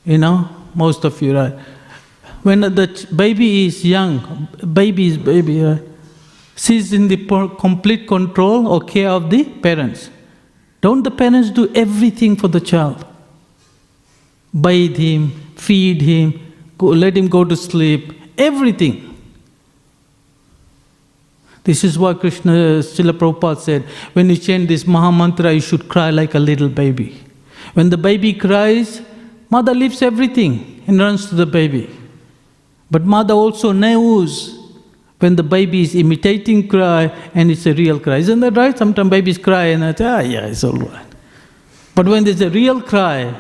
You know, most of you, right? When the baby is young, baby is baby, right? She's in the complete control or care of the parents. Don't the parents do everything for the child? Bathe him, feed him, go, let him go to sleep, everything. This is why Krishna, Srila Prabhupada said, when you chant this Maha Mantra, you should cry like a little baby. When the baby cries, mother leaves everything and runs to the baby. But mother also knows when the baby is imitating cry and it's a real cry. Isn't that right? Sometimes babies cry and I say, ah, yeah, it's all right. But when there's a real cry,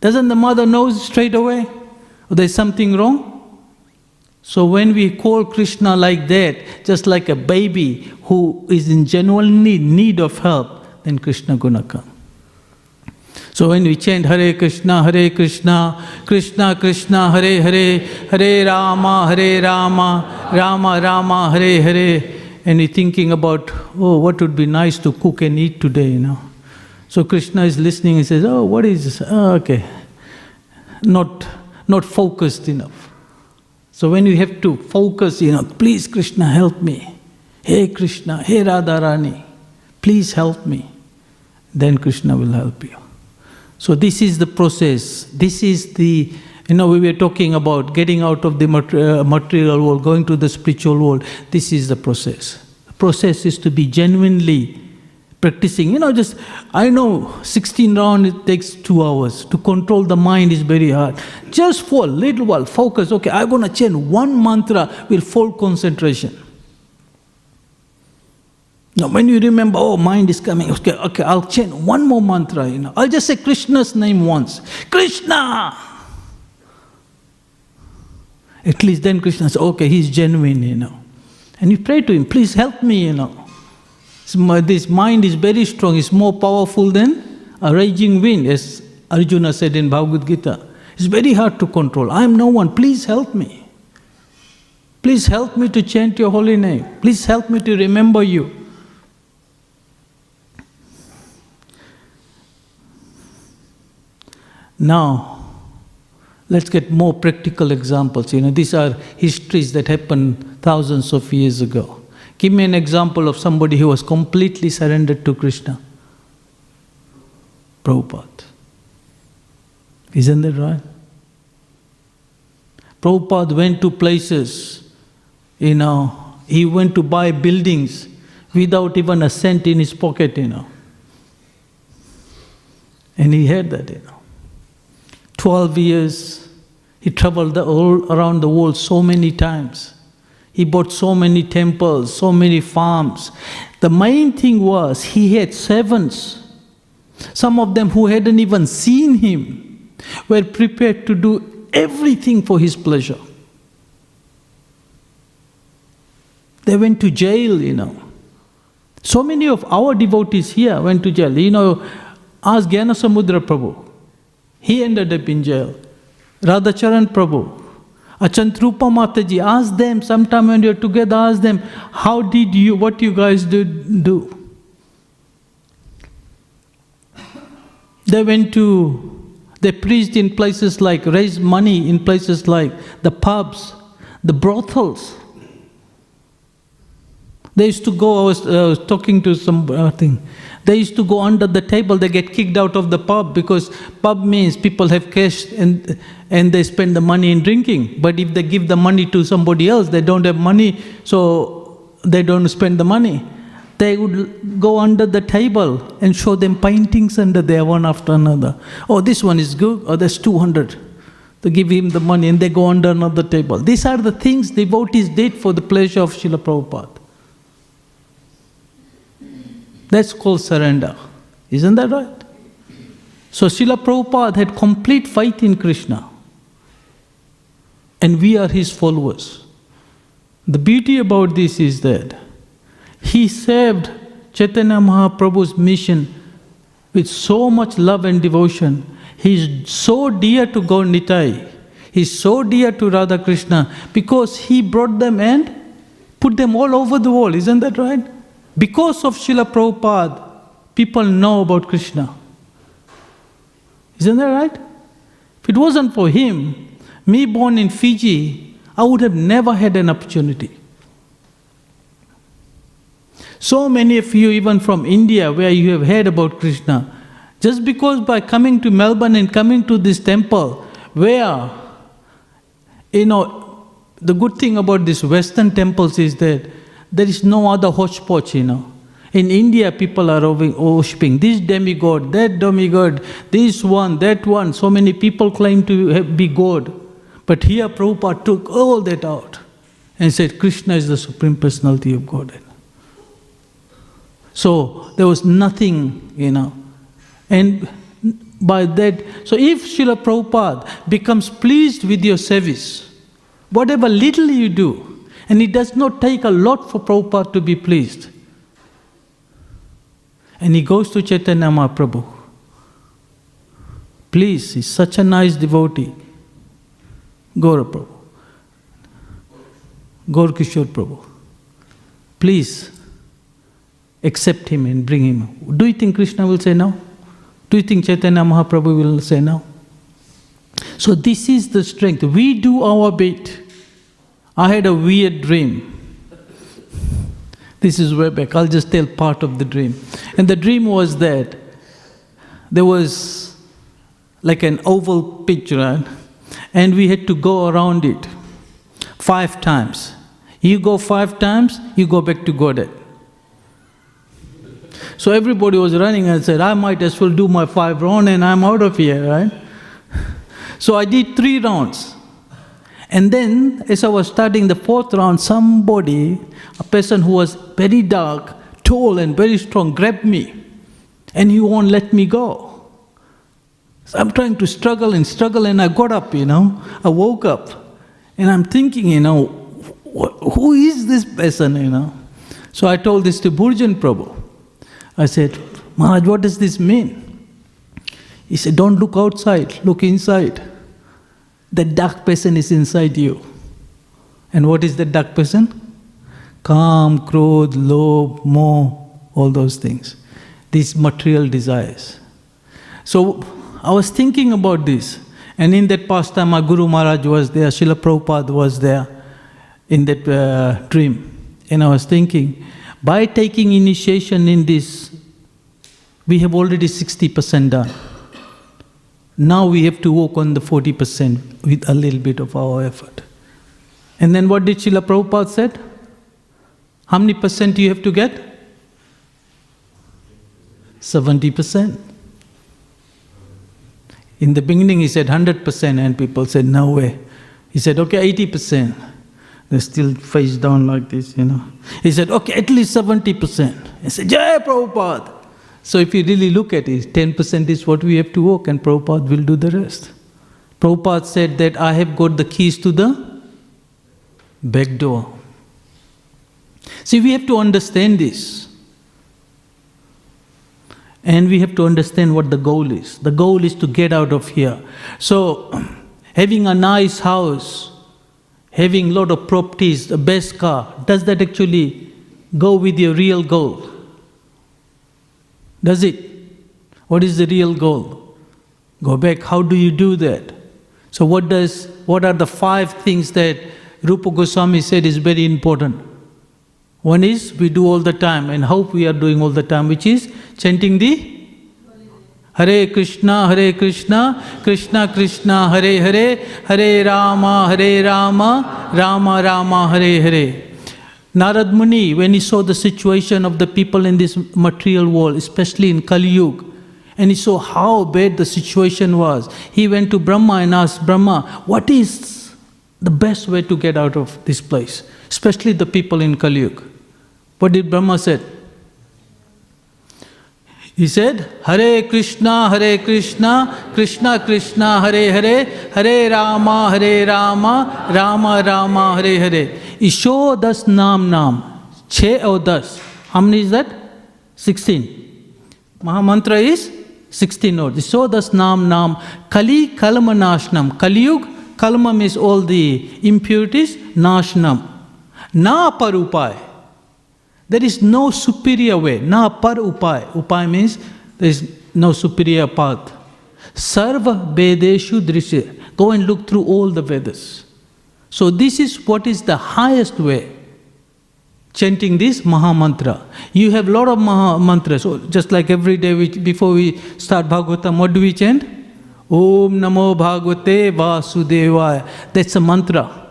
doesn't the mother know straight away there's something wrong? So when we call Krishna like that, just like a baby who is in genuine need, need of help, then Krishna gonna come. So when we chant Hare Krishna, Hare Krishna, Krishna Krishna, Hare Hare, Hare Rama, Hare Rama, Rama Rama, Hare Hare, and we're thinking about, oh, what would be nice to cook and eat today, you know. So Krishna is listening and says, oh, what is? Oh, okay. Not, not focused enough. So when you have to focus, you know, please Krishna help me. Hey Krishna, hey Radharani, please help me. Then Krishna will help you. So this is the process. This is the, you know, we were talking about getting out of the uh, material world, going to the spiritual world. This is the process. The process is to be genuinely practicing. You know, just, I know 16 round it takes two hours. To control the mind is very hard. Just for a little while, focus. Okay, I'm going to chant one mantra with full concentration. Now, when you remember, oh, mind is coming, okay, okay, I'll chant one more mantra, you know. I'll just say Krishna's name once. Krishna! At least then Krishna says, okay, he's genuine, you know. And you pray to him, please help me, you know. This mind is very strong, it's more powerful than a raging wind, as Arjuna said in Bhagavad Gita. It's very hard to control. I am no one, please help me. Please help me to chant your holy name. Please help me to remember you. Now, let's get more practical examples. You know, these are histories that happened thousands of years ago. Give me an example of somebody who was completely surrendered to Krishna. Prabhupada. Isn't that right? Prabhupada went to places, you know, he went to buy buildings without even a cent in his pocket, you know. And he had that, you know. 12 years, he traveled the around the world so many times. He bought so many temples, so many farms. The main thing was he had servants. Some of them who hadn't even seen him were prepared to do everything for his pleasure. They went to jail, you know. So many of our devotees here went to jail. You know, ask Gyana Samudra Prabhu. He ended up in jail. Radhacharan Prabhu, Achantrupa Mataji, ask them sometime when you're together, ask them, how did you, what you guys did do? They went to, they preached in places like, raised money in places like the pubs, the brothels. They used to go, I was uh, talking to some uh, thing. They used to go under the table, they get kicked out of the pub because pub means people have cash and, and they spend the money in drinking. But if they give the money to somebody else, they don't have money, so they don't spend the money. They would go under the table and show them paintings under there one after another. Oh, this one is good, oh, that's 200. They give him the money and they go under another table. These are the things devotees did for the pleasure of Srila Prabhupada. That's called surrender. Isn't that right? So Srila Prabhupada had complete faith in Krishna. And we are his followers. The beauty about this is that he served Chaitanya Mahaprabhu's mission with so much love and devotion. He's so dear to Gaur Nitai. He's so dear to Radha Krishna because he brought them and put them all over the world. Isn't that right? Because of Srila Prabhupada, people know about Krishna. Isn't that right? If it wasn't for him, me born in Fiji, I would have never had an opportunity. So many of you, even from India, where you have heard about Krishna, just because by coming to Melbourne and coming to this temple, where, you know, the good thing about these Western temples is that there is no other hodgepodge, you know. In India, people are worshipping this demigod, that demigod, this one, that one. So many people claim to be God. But here, Prabhupada took all that out and said, Krishna is the Supreme Personality of Godhead. So there was nothing, you know. And by that, so if Srila Prabhupada becomes pleased with your service, whatever little you do, and it does not take a lot for Prabhupada to be pleased. And he goes to Chaitanya Mahaprabhu. Please, he's such a nice devotee. Gaura Prabhu. Gaur Kishore Prabhu. Please accept him and bring him. Do you think Krishna will say no? Do you think Chaitanya Mahaprabhu will say no? So, this is the strength. We do our bit. I had a weird dream. This is way back. I'll just tell part of the dream. And the dream was that there was like an oval pitch, right? And we had to go around it five times. You go five times, you go back to Godhead. So everybody was running and said, I might as well do my five round and I'm out of here, right? So I did three rounds. And then, as I was starting the fourth round, somebody, a person who was very dark, tall, and very strong, grabbed me. And he won't let me go. So I'm trying to struggle and struggle, and I got up, you know. I woke up, and I'm thinking, you know, wh- who is this person, you know? So I told this to Burjan Prabhu. I said, Maharaj, what does this mean? He said, Don't look outside, look inside. The dark person is inside you. And what is the dark person? Kam, krodh, lob, moh, all those things. These material desires. So I was thinking about this. And in that past time, my Guru Maharaj was there, Srila Prabhupada was there in that uh, dream. And I was thinking, by taking initiation in this, we have already 60% done. Now we have to work on the 40% with a little bit of our effort. And then what did Srila Prabhupada said? How many percent you have to get? 70%. In the beginning he said 100% and people said no way. He said okay 80%. They still face down like this, you know. He said okay at least 70%. He said Jai Prabhupada. So if you really look at it, 10% is what we have to work and Prabhupada will do the rest. Prabhupada said that I have got the keys to the back door. See, we have to understand this. And we have to understand what the goal is. The goal is to get out of here. So, [CLEARS THROAT] having a nice house, having a lot of properties, the best car, does that actually go with your real goal? Does it? What is the real goal? Go back. How do you do that? So, what does? What are the five things that Rupa Goswami said is very important? One is we do all the time, and how we are doing all the time, which is chanting the Hare Krishna, Hare Krishna, Krishna Krishna, Hare Hare, Hare Rama, Hare Rama, Rama Rama, Hare Hare. Narad Muni, when he saw the situation of the people in this material world, especially in Kali Yuga, and he saw how bad the situation was, he went to Brahma and asked Brahma, What is the best way to get out of this place, especially the people in Kali Yuga? What did Brahma said? He said, Hare Krishna, Hare Krishna, Krishna Krishna, Hare Hare, Hare Rama, Hare Rama, Rama Rama, Hare Hare. Isho das nam nam. Che or das. How many is that? 16. Mahamantra is 16 notes. Isho das nam nam. Kali kalma nashnam. Kaliyug, kalma means all the impurities, nashnam. Na parupai. There is no superior way. Na par upay. Upay means there is no superior path. Sarva Vedeshu Drishya. Go and look through all the Vedas. So this is what is the highest way. Chanting this Maha Mantra. You have lot of Maha Mantras. So just like every day we, before we start Bhagavatam, what do we chant? Om Namo Bhagavate Vasudevaya. That's a mantra.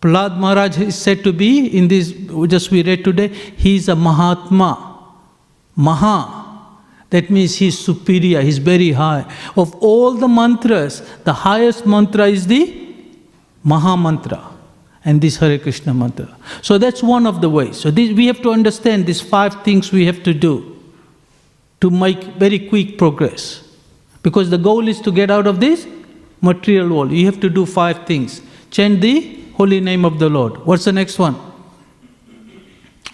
Prahlad Maharaj is said to be, in this, just we read today, he is a Mahatma. Maha. That means he is superior, he is very high. Of all the mantras, the highest mantra is the Maha Mantra. And this Hare Krishna mantra. So that's one of the ways. So this, we have to understand these five things we have to do to make very quick progress. Because the goal is to get out of this material world. You have to do five things. Chant the holy name of the Lord. What's the next one?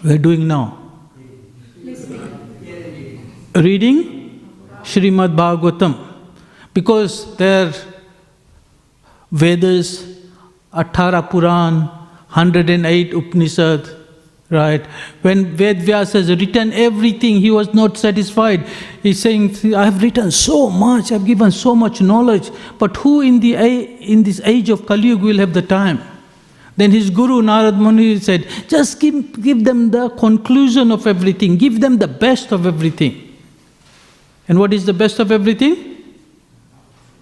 We're doing now. Reading Srimad Bhagavatam. Because there Vedas, Athara Puran, 108 Upanishad, right? When Ved Vyas has written everything, he was not satisfied. He's saying, I have written so much, I've given so much knowledge, but who in, the, in this age of Kali Yuga will have the time? Then his guru Narad Muni said, just give, give them the conclusion of everything, give them the best of everything. And what is the best of everything?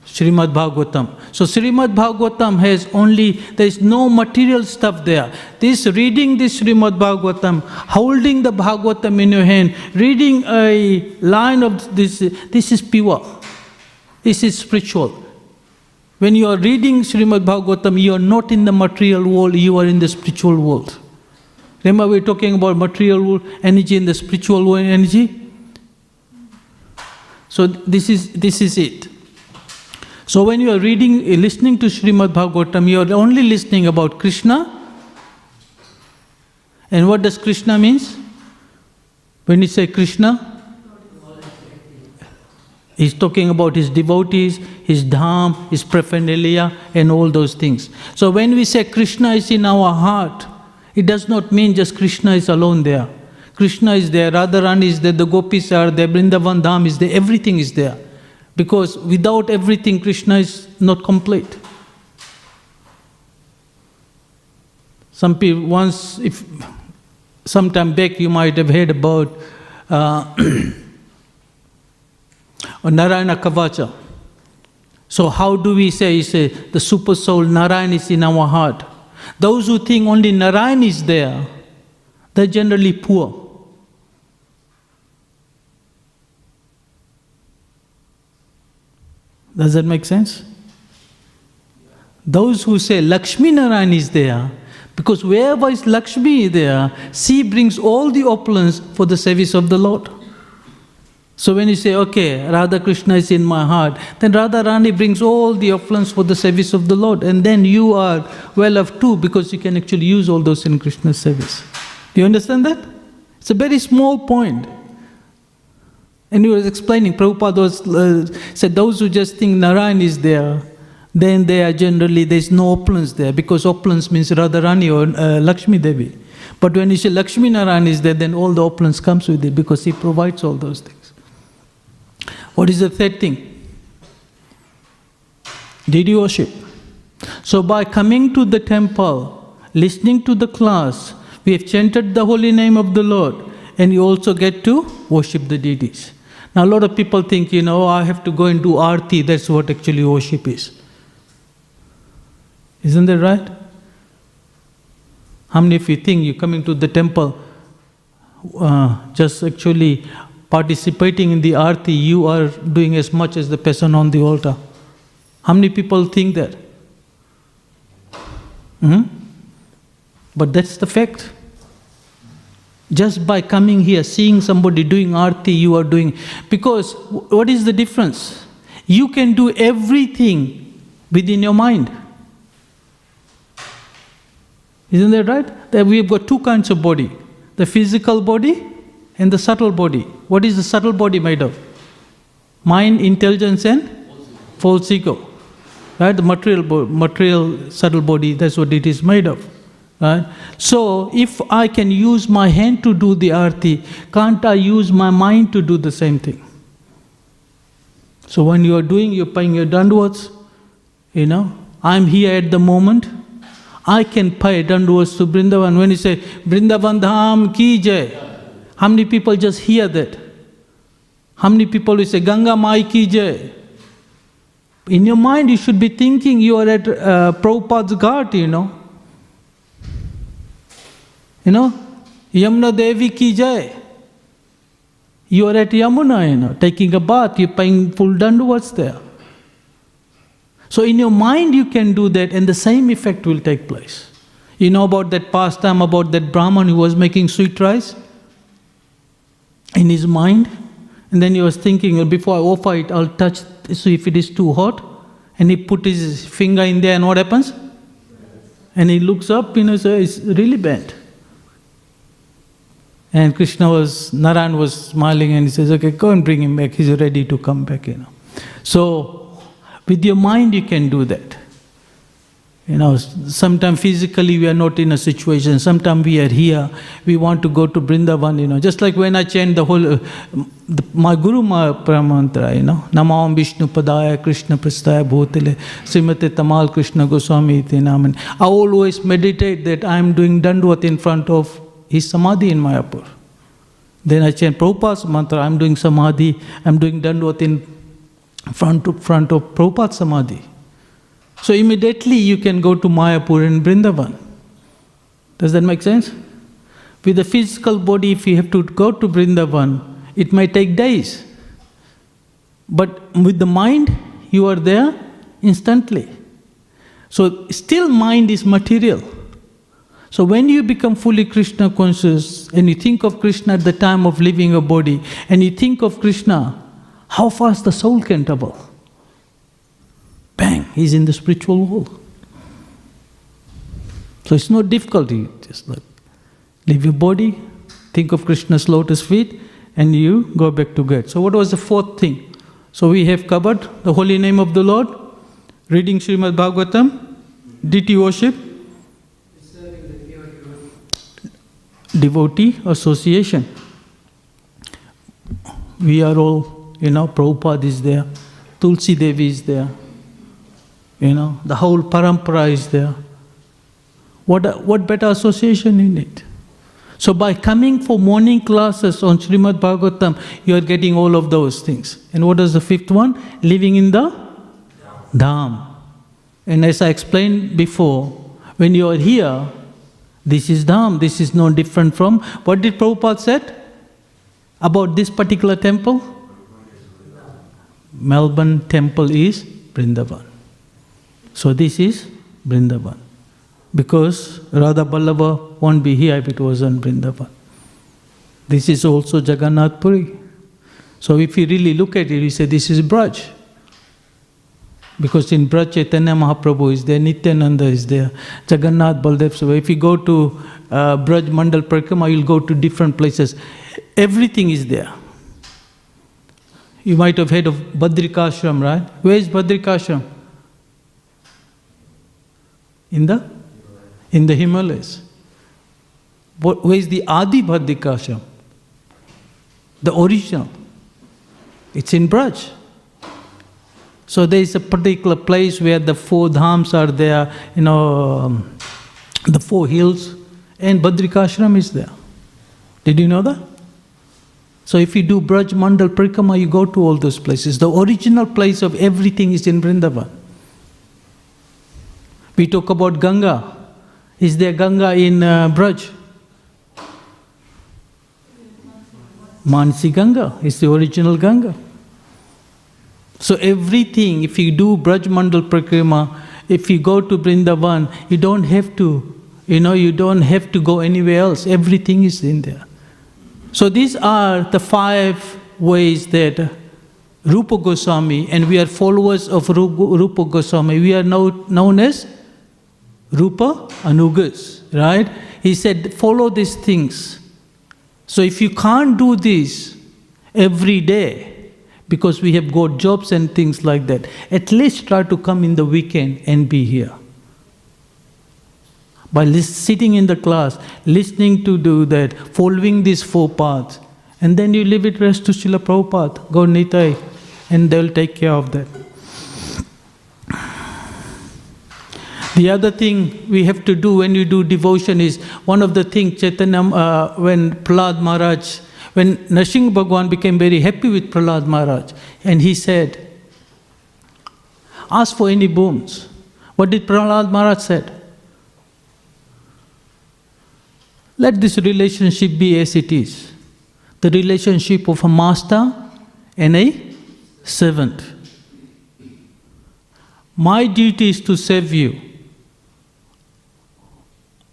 Srimad Bhagavatam. So Srimad Bhagavatam has only, there is no material stuff there. This reading this Srimad Bhagavatam, holding the Bhagavatam in your hand, reading a line of this, this is pure. This is spiritual. When you are reading Srimad Bhagavatam, you are not in the material world, you are in the spiritual world. Remember, we are talking about material world energy and the spiritual world energy? So, this is, this is it. So, when you are reading, listening to Srimad Bhagavatam, you are only listening about Krishna. And what does Krishna means? When you say Krishna, He's talking about his devotees, his dham, his paraphernalia, and all those things. So when we say Krishna is in our heart, it does not mean just Krishna is alone there. Krishna is there, Radharani is there, the gopis are there, Vrindavan dham is there, everything is there. Because without everything, Krishna is not complete. Some people, once, if sometime back, you might have heard about. Uh, [CLEARS THROAT] Narayana Kavacha. So, how do we say, say the super soul Narayan is in our heart? Those who think only Narayan is there, they're generally poor. Does that make sense? Those who say Lakshmi Narayan is there, because wherever is Lakshmi there, she brings all the opulence for the service of the Lord. So when you say, okay, Radha Krishna is in my heart, then Radha Rani brings all the opulence for the service of the Lord, and then you are well off too because you can actually use all those in Krishna's service. Do you understand that? It's a very small point. And he was explaining, Prabhupada was, uh, said, those who just think Narayan is there, then they are generally, there's no opulence there because opulence means Radharani or uh, Lakshmi Devi. But when you say Lakshmi Narayan is there, then all the opulence comes with it because he provides all those things. What is the third thing? You worship? So, by coming to the temple, listening to the class, we have chanted the holy name of the Lord, and you also get to worship the deities. Now, a lot of people think, you know, I have to go and do arti, that's what actually worship is. Isn't that right? How many of you think you're coming to the temple uh, just actually participating in the arti, you are doing as much as the person on the altar? How many people think that? hmm But that's the fact. Just by coming here, seeing somebody doing arti, you are doing. Because what is the difference? You can do everything within your mind. Isn't that right? That we have got two kinds of body the physical body and the subtle body. What is the subtle body made of? Mind, intelligence, and false ego. Right? The material, material subtle body, that's what it is made of. Right? So, if I can use my hand to do the arti, can't I use my mind to do the same thing? So, when you are doing, you're paying your dandavats, you know, I'm here at the moment. I can pay dandavats to Brindavan. When you say, Brindavan Dham ki jai, how many people just hear that? How many people will say, Ganga Mai ki jai? In your mind, you should be thinking you are at uh, Prabhupada's ghat, you know. You know, Yamuna Devi ki jai. You are at Yamuna, you know, taking a bath, you're paying full dandavats there. So in your mind, you can do that, and the same effect will take place. You know about that pastime about that Brahman who was making sweet rice in his mind, and then he was thinking, before I offer it, I'll touch, see if it is too hot. And he put his finger in there, and what happens? And he looks up, you know, so it's really bent. And Krishna was, Narayan was smiling and he says, okay, go and bring him back. He's ready to come back, you know. So, with your mind, you can do that. You know, sometimes physically we are not in a situation, sometimes we are here, we want to go to Brindavan, you know. Just like when I chant the whole, the, my Guru ma Pramantra, you know, Namam Vishnu Padaya Krishna Prastaya Bhutile Srimate Tamal Krishna Goswami iti naman. I always meditate that I am doing Dandvat in front of his Samadhi in Mayapur. Then I chant Prabhupada's mantra, I am doing Samadhi, I am doing Dandvat in front, front of Prabhupada Samadhi. So immediately you can go to Mayapur and Brindavan. Does that make sense? With the physical body, if you have to go to Brindavan, it may take days. But with the mind, you are there instantly. So still mind is material. So when you become fully Krishna conscious and you think of Krishna at the time of leaving a body and you think of Krishna, how fast the soul can travel? Bang, he's in the spiritual world. So it's not difficult. You just like leave your body, think of Krishna's lotus feet, and you go back to God. So what was the fourth thing? So we have covered the holy name of the Lord, reading Srimad Bhagavatam, deity worship, devotee association. We are all, you know, Prabhupada is there, Tulsi Devi is there, you know, the whole parampara is there. What, what better association you need? So by coming for morning classes on Srimad Bhagavatam, you are getting all of those things. And what is the fifth one? Living in the Dham. And as I explained before, when you are here, this is Dham. This is no different from what did Prabhupada said about this particular temple? Melbourne temple is Brindavan. So this is Brindavan. Because Radha Ballabha won't be here if it wasn't Brindavan. This is also Jagannath Puri. So if you really look at it, you say this is Braj. Because in Braj Chaitanya Mahaprabhu is there, Nityananda is there, Jagannath Baldev Subha. If you go to uh, Braj Mandal Parikrama, you'll go to different places. Everything is there. You might have heard of Badrikashram, right? Where is Badrikashram? In the in the Himalayas. What, where is the Adi Badrikashram? The original. It's in Braj. So there is a particular place where the four dhams are there, you know, um, the four hills, and Badrikashram is there. Did you know that? So if you do Braj Mandal Parikrama, you go to all those places. The original place of everything is in Vrindavan. We talk about Ganga. Is there Ganga in uh, Braj? Mansi Ganga is the original Ganga. So everything, if you do Braj Mandal Parikrama, if you go to Brindavan, you don't have to, you know, you don't have to go anywhere else. Everything is in there. So these are the five ways that Rupa Goswami, and we are followers of Rupa Goswami, we are now known as Rupa Anugas, right? He said, follow these things. So if you can't do this every day, because we have got jobs and things like that, at least try to come in the weekend and be here. By sitting in the class, listening to do that, following these four paths, and then you leave it rest to Srila Prabhupada, Gaur Nitai, and they'll take care of that. The other thing we have to do when you do devotion is one of the things Chaitanya, uh, when Prahlad Maharaj, when Nrsimha Bhagwan became very happy with Prahlad Maharaj, and he said, Ask for any boons. What did Prahlad Maharaj said? Let this relationship be as it is the relationship of a master and a servant. My duty is to serve you.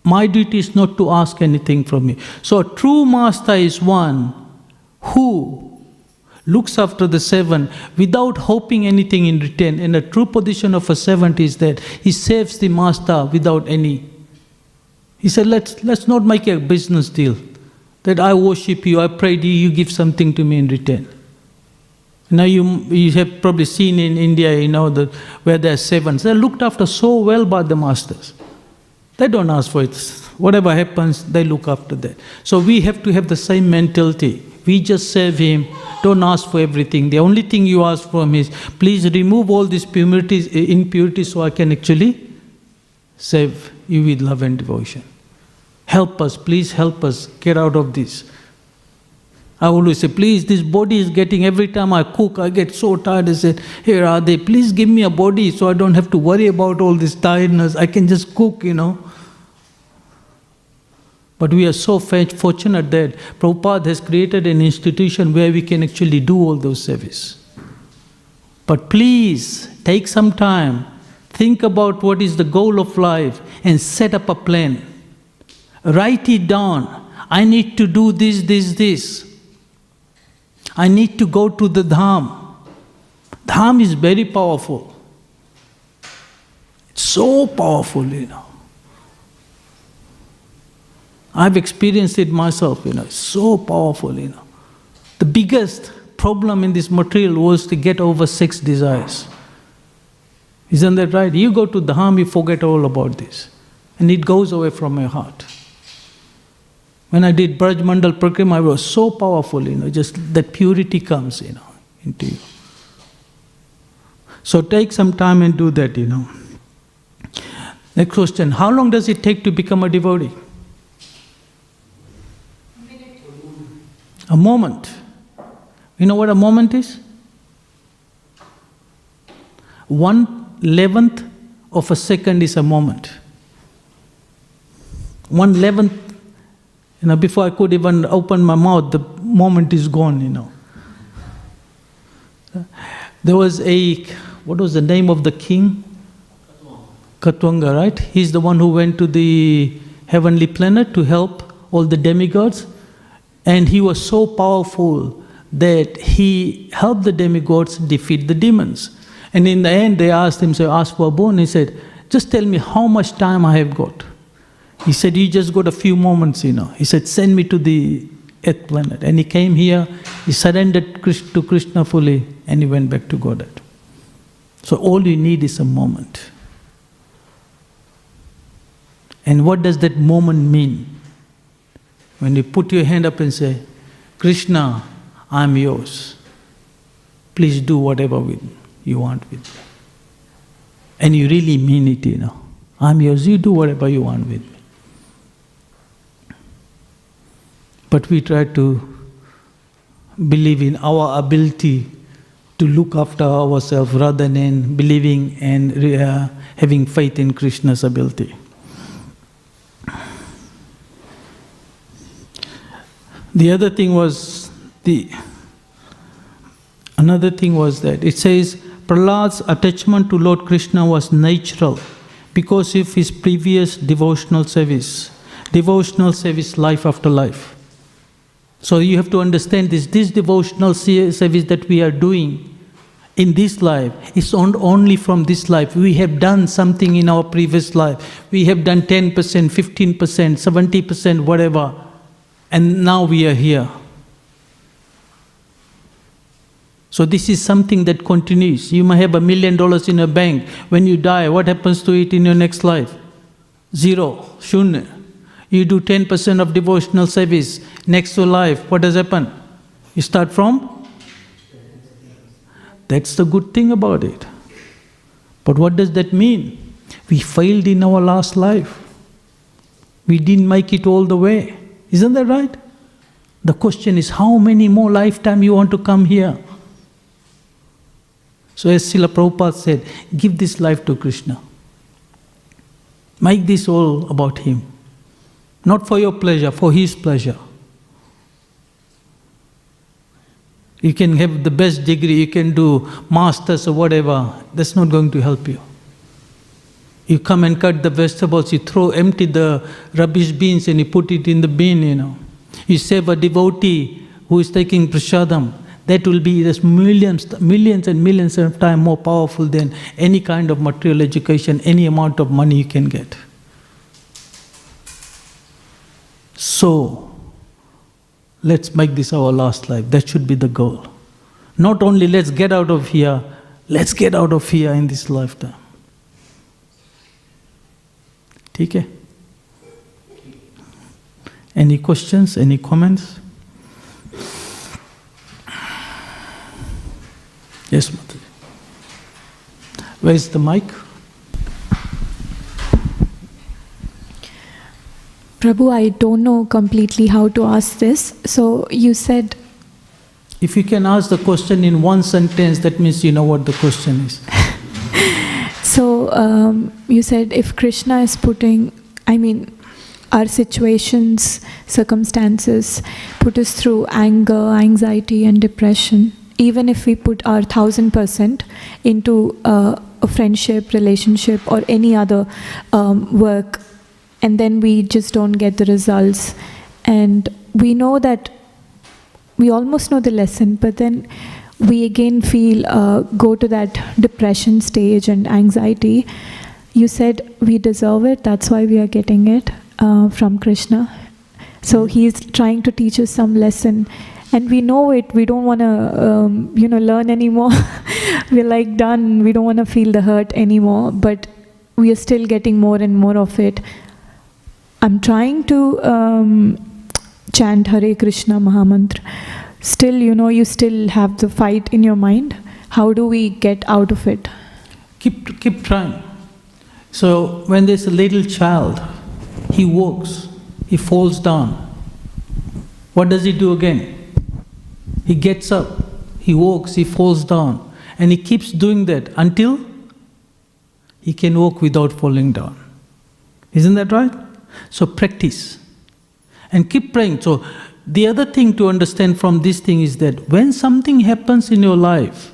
My duty is not to ask anything from you. So, a true master is one who looks after the servant without hoping anything in return. And a true position of a servant is that he serves the master without any. He said, let's, let's not make a business deal that I worship you, I pray to you, you give something to me in return. Now you, you have probably seen in India, you know, the, where there are servants. They're looked after so well by the masters. They don't ask for it. Whatever happens, they look after that. So we have to have the same mentality. We just serve Him. Don't ask for everything. The only thing you ask from is, please remove all these impurities, eh, impurities so I can actually serve you with love and devotion. Help us, please help us get out of this. I always say, please, this body is getting, every time I cook, I get so tired. I said, here are they, please give me a body so I don't have to worry about all this tiredness. I can just cook, you know. But we are so fortunate that Prabhupada has created an institution where we can actually do all those service. But please take some time, think about what is the goal of life, and set up a plan. Write it down. I need to do this, this, this. I need to go to the Dham. Dham is very powerful. It's so powerful, you know. I've experienced it myself, you know, it's so powerful, you know. The biggest problem in this material was to get over sex desires. Isn't that right? You go to Dham, you forget all about this. And it goes away from your heart. When I did Braj Mandal Parikrama, it was so powerful, you know, just that purity comes, you know, into you. So take some time and do that, you know. Next question How long does it take to become a devotee? A moment. You know what a moment is? One eleventh of a second is a moment. One eleventh, you know, before I could even open my mouth, the moment is gone, you know. There was a, what was the name of the king? Khatvanga, right? He's the one who went to the heavenly planet to help all the demigods. And he was so powerful that he helped the demigods defeat the demons. And in the end, they asked him, so asked for a boon. He said, Just tell me how much time I have got. He said, You just got a few moments, you know. He said, Send me to the earth planet. And he came here, he surrendered to Krishna fully, and he went back to Godhead. So all you need is a moment. And what does that moment mean? When you put your hand up and say, Krishna, I'm yours. Please do whatever with you want with me. And you really mean it, you know. I'm yours, you do whatever you want with me. But we try to believe in our ability to look after ourselves rather than believing and uh, having faith in Krishna's ability. The other thing was the another thing was that it says Prahlad's attachment to Lord Krishna was natural because of his previous devotional service, devotional service life after life. So you have to understand this this devotional service that we are doing in this life is on, only from this life. We have done something in our previous life. We have done 10%, 15%, 70%, whatever. And now we are here. So this is something that continues. You may have a million dollars in a bank. When you die, what happens to it in your next life? Zero, shunya. You do 10% of devotional service. Next to life, what does happen? You start from? That's the good thing about it. But what does that mean? We failed in our last life. We didn't make it all the way. Isn't that right? The question is how many more lifetime you want to come here? So as Srila Prabhupada said, give this life to Krishna. Make this all about Him. Not for your pleasure, for His pleasure. You can have the best degree, you can do masters or whatever, that's not going to help you. You come and cut the vegetables, you throw, empty the rubbish bins and you put it in the bin, you know. You save a devotee who is taking prasadam, that will be just millions, millions and millions of times more powerful than any kind of material education, any amount of money you can get. So, let's make this our last life. That should be the goal. Not only let's get out of here, let's get out of here in this lifetime. ठीक है Any questions? Any comments? Yes, Mataji. Where is the mic? Prabhu, I don't know completely how to ask this. So you said If you can ask the question in one sentence, that means you know what the question is. [LAUGHS] So um, you said if Krishna is putting, I mean, our situations, circumstances put us through anger, anxiety, and depression. Even if we put our thousand percent into uh, a friendship, relationship, or any other um, work, and then we just don't get the results, and we know that we almost know the lesson, but then we again feel uh, go to that depression stage and anxiety. You said we deserve it, that's why we are getting it uh, from Krishna. So he's trying to teach us some lesson, and we know it. We don't want to, um, you know, learn anymore. [LAUGHS] We're like done. We don't want to feel the hurt anymore, but we are still getting more and more of it. I'm trying to um, chant Hare Krishna Mahamantra. Still, you know, you still have the fight in your mind. How do we get out of it? Keep, keep trying. So, when there's a little child, he walks, he falls down. What does he do again? He gets up, he walks, he falls down, and he keeps doing that until he can walk without falling down. Isn't that right? So, practice and keep praying. So, the other thing to understand from this thing is that when something happens in your life,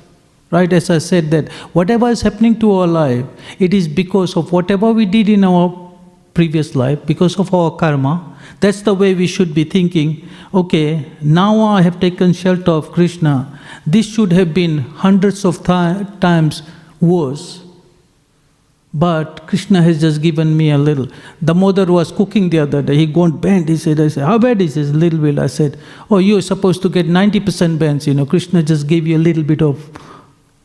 right, as I said, that whatever is happening to our life, it is because of whatever we did in our previous life, because of our karma. That's the way we should be thinking. Okay, now I have taken shelter of Krishna. This should have been hundreds of thi- times worse. But Krishna has just given me a little. The mother was cooking the other day. He got bent. He said, I said, how bad is this? Little bit. I said, oh, you're supposed to get 90% bends. You know, Krishna just gave you a little bit of,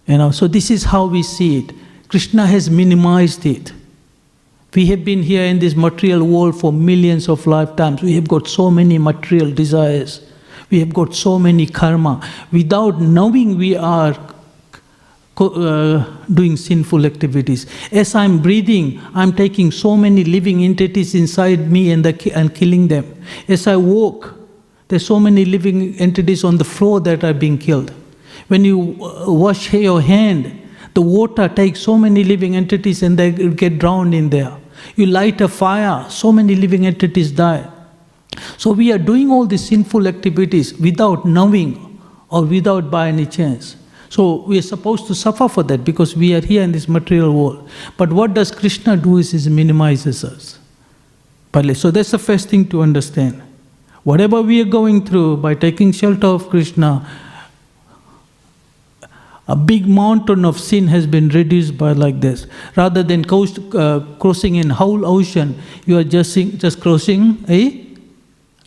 you know. So this is how we see it. Krishna has minimized it. We have been here in this material world for millions of lifetimes. We have got so many material desires. We have got so many karma. Without knowing we are uh, doing sinful activities. As I'm breathing, I'm taking so many living entities inside me and, the, and killing them. As I walk, there's so many living entities on the floor that are being killed. When you uh, wash your hand, the water takes so many living entities and they get drowned in there. You light a fire, so many living entities die. So we are doing all these sinful activities without knowing or without by any chance. So we are supposed to suffer for that because we are here in this material world. But what does Krishna do is he minimizes us. So that's the first thing to understand. Whatever we are going through by taking shelter of Krishna, a big mountain of sin has been reduced by like this. Rather than coast, uh, crossing an whole ocean, you are just, just crossing a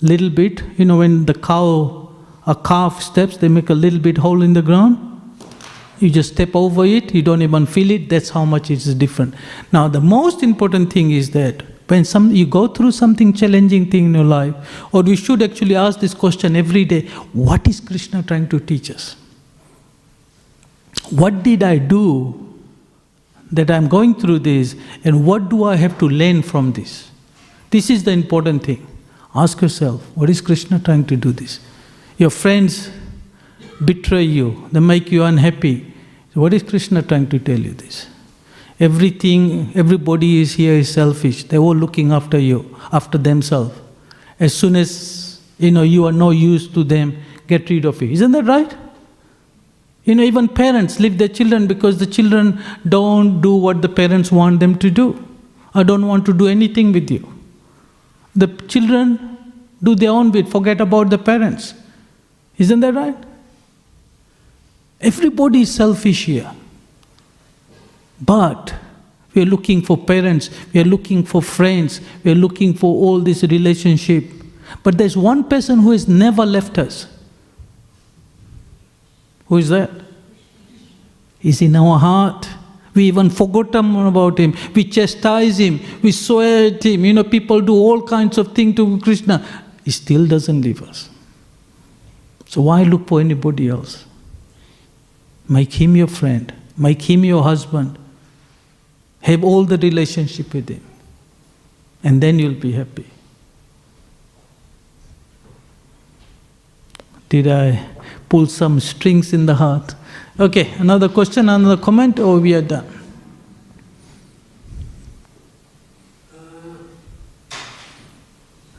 little bit. You know, when the cow, a calf steps, they make a little bit hole in the ground. You just step over it, you don't even feel it, that's how much it is different. Now, the most important thing is that when some, you go through something challenging thing in your life, or we should actually ask this question every day what is Krishna trying to teach us? What did I do that I'm going through this, and what do I have to learn from this? This is the important thing. Ask yourself, what is Krishna trying to do this? Your friends betray you, they make you unhappy. So what is Krishna trying to tell you this? Everything, everybody is here is selfish. They're all looking after you, after themselves. As soon as you know you are no use to them, get rid of you. Isn't that right? You know, even parents leave their children because the children don't do what the parents want them to do. I don't want to do anything with you. The children do their own bit, forget about the parents. Isn't that right? Everybody is selfish here. But we are looking for parents, we are looking for friends, we are looking for all this relationship. But there's one person who has never left us. Who is that? He's in our heart. We even forgot about him. We chastise him. We swear at him. You know, people do all kinds of things to Krishna. He still doesn't leave us. So why look for anybody else? Make him your friend. Make him your husband. Have all the relationship with him. And then you'll be happy. Did I pull some strings in the heart. Okay, another question, another comment, or we are done?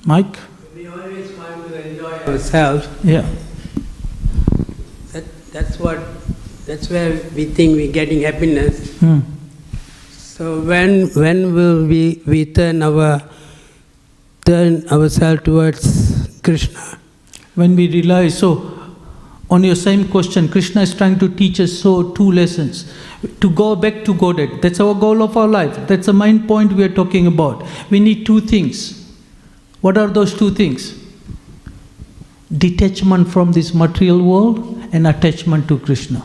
Mike? We always want to enjoy ourselves. Yeah. That, that's what, that's where we think we're getting happiness. Hmm. So when, when will we, we turn our, turn ourselves towards Krishna? When we realize, so on your same question, Krishna is trying to teach us so two lessons. To go back to Godhead. That's our goal of our life. That's the main point we are talking about. We need two things. What are those two things? Detachment from this material world and attachment to Krishna.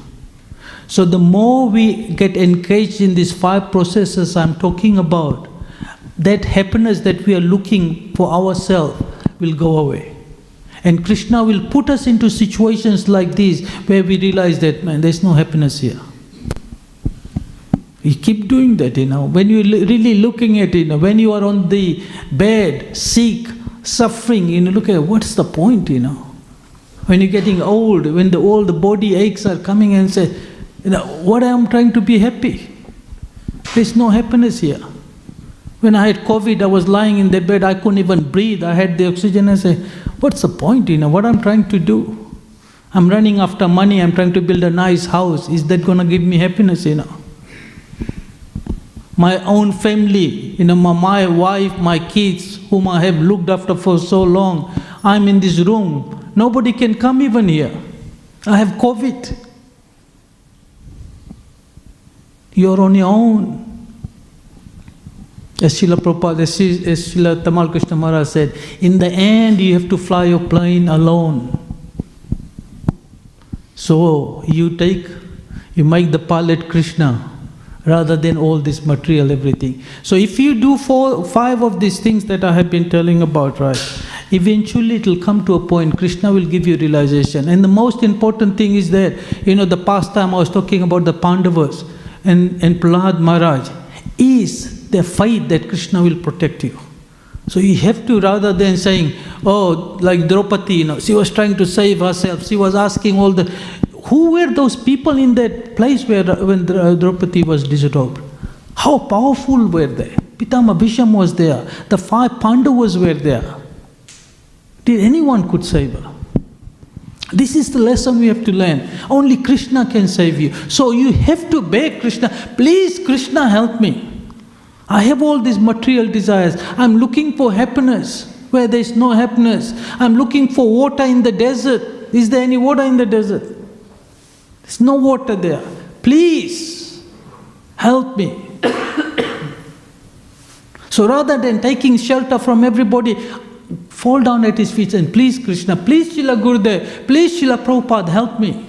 So the more we get engaged in these five processes I'm talking about, that happiness that we are looking for ourselves will go away. And Krishna will put us into situations like these where we realize that, man, there's no happiness here. We keep doing that, you know. When you're really looking at it, you know, when you are on the bed, sick, suffering, you know, look at what's the point, you know. When you're getting old, when the all the body aches are coming and say, you know, what I am trying to be happy. There's no happiness here. When I had COVID, I was lying in the bed, I couldn't even breathe. I had the oxygen. I say, what's the point, you know, what I'm trying to do? I'm running after money, I'm trying to build a nice house. Is that gonna give me happiness, you know? My own family, you know, my, my wife, my kids, whom I have looked after for so long, I'm in this room. Nobody can come even here. I have COVID. You're on your own. As Srila Prabhupada, as Sri- Srila Tamal Krishna Maharaj said, in the end you have to fly your plane alone. So you take, you make the pilot Krishna rather than all this material, everything. So if you do four, five of these things that I have been telling about, right, eventually it will come to a point, Krishna will give you realization. And the most important thing is that, you know, the past time I was talking about the Pandavas and, and Prahlad Maharaj, is the faith that Krishna will protect you. So you have to, rather than saying, oh, like Draupadi, you know, she was trying to save herself, she was asking all the. Who were those people in that place where when Dra- Draupadi was disrobed? How powerful were they? Pitama Bhisham was there, the five Pandavas were there. Did anyone could save her? This is the lesson we have to learn. Only Krishna can save you. So you have to beg Krishna, please, Krishna, help me. I have all these material desires. I'm looking for happiness where there is no happiness. I'm looking for water in the desert. Is there any water in the desert? There's no water there. Please help me. [COUGHS] so rather than taking shelter from everybody, fall down at his feet and please Krishna, please Srila Gurudev, please Srila Prabhupada, help me.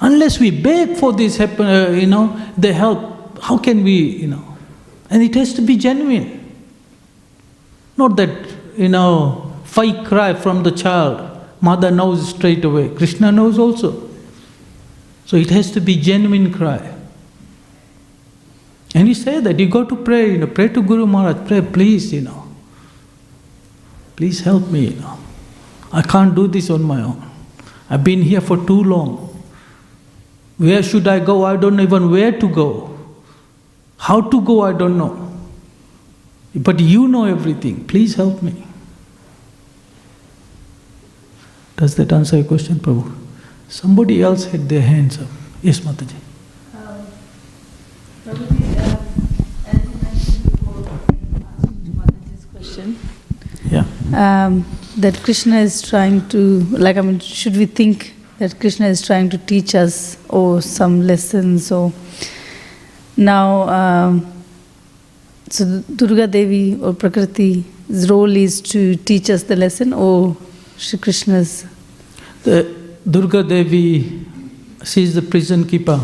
Unless we beg for this, uh, you know, the help, how can we, you know? And it has to be genuine. Not that, you know, fake cry from the child. Mother knows straight away. Krishna knows also. So it has to be genuine cry. And you say that, you go to pray, you know, pray to Guru Maharaj, pray, please, you know. Please help me. I can't do this on my own. I've been here for too long. Where should I go? I don't know even where to go. How to go, I don't know. But you know everything. Please help me. Does that answer your question, Prabhu? Somebody else had their hands up. Yes, Mataji. Um, Prabhuji, uh, as you mentioned before, answering Mataji's question, Yeah. Um, that Krishna is trying to, like, I mean, should we think that Krishna is trying to teach us or some lessons or now, um, so Durga Devi or Prakriti's role is to teach us the lesson or Shri Krishna's? The Durga Devi, she is the prison keeper.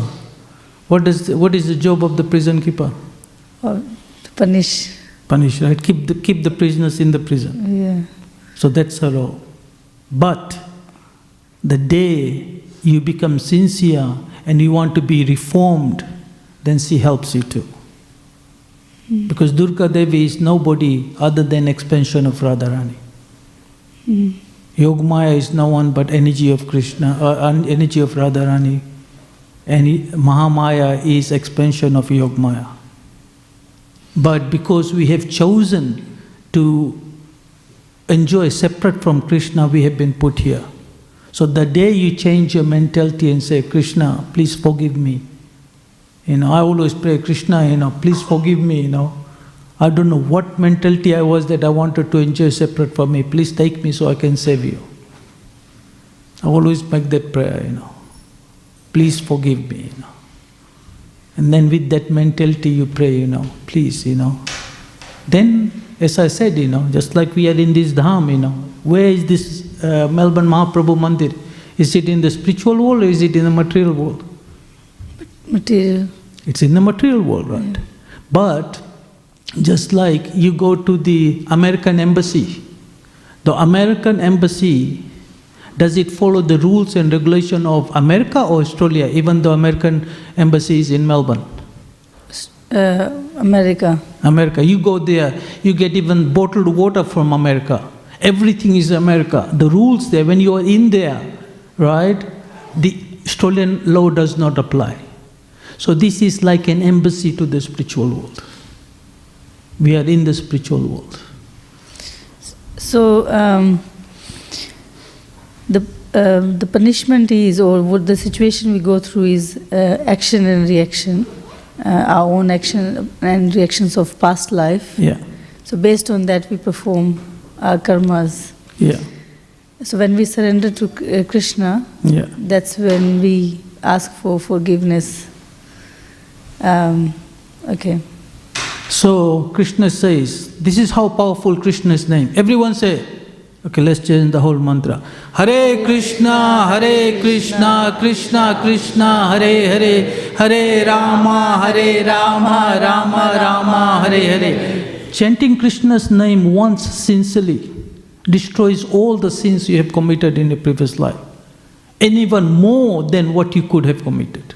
What is the, what is the job of the prison keeper? Or to punish? Punish, right? Keep the, keep the prisoners in the prison. Yeah. So that's her law. But the day you become sincere and you want to be reformed, then she helps you too. Because Durga Devi is nobody other than expansion of Radharani. Mm. Yogmaya is no one but energy of Krishna, uh, energy of Radharani. And Mahamaya is expansion of Yogmaya. But because we have chosen to enjoy separate from Krishna, we have been put here. So the day you change your mentality and say, Krishna, please forgive me. You know, I always pray, Krishna, you know, please forgive me, you know. I don't know what mentality I was that I wanted to enjoy separate from me. Please take me so I can save you. I always make that prayer, you know. Please forgive me, you know. And then with that mentality you pray, you know, please, you know. Then, as I said, you know, just like we are in this dham, you know, where is this uh, Melbourne Mahaprabhu Mandir? Is it in the spiritual world or is it in the material world? Material. It's in the material world, right? But just like you go to the American embassy, the American embassy does it follow the rules and regulation of America or Australia, even though American embassy is in Melbourne? Uh, America. America. You go there, you get even bottled water from America. Everything is America. The rules there, when you are in there, right, the Australian law does not apply. So this is like an embassy to the spiritual world. We are in the spiritual world. So um, the um, the punishment is, or what the situation we go through is uh, action and reaction, uh, our own action and reactions of past life. Yeah, So based on that, we perform our karmas. yeah, So when we surrender to uh, Krishna, yeah. that's when we ask for forgiveness. Um, okay. So Krishna says, this is how powerful Krishna's name. Everyone say, okay, let's change the whole mantra. Hare Krishna, Hare Krishna, Krishna Krishna, Hare Hare, Hare Rama, Hare Rama, Rama Rama, Hare Hare. Chanting Krishna's name once sincerely destroys all the sins you have committed in a previous life, and even more than what you could have committed.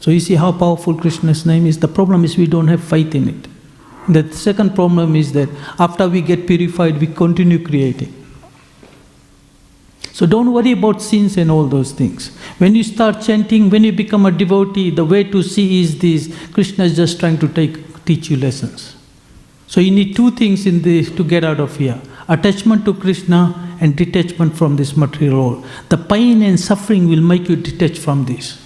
So you see how powerful Krishna's name is. The problem is we don't have faith in it. The second problem is that after we get purified, we continue creating. So don't worry about sins and all those things. When you start chanting, when you become a devotee, the way to see is this: Krishna is just trying to take teach you lessons. So you need two things in this to get out of here: attachment to Krishna and detachment from this material world. The pain and suffering will make you detach from this.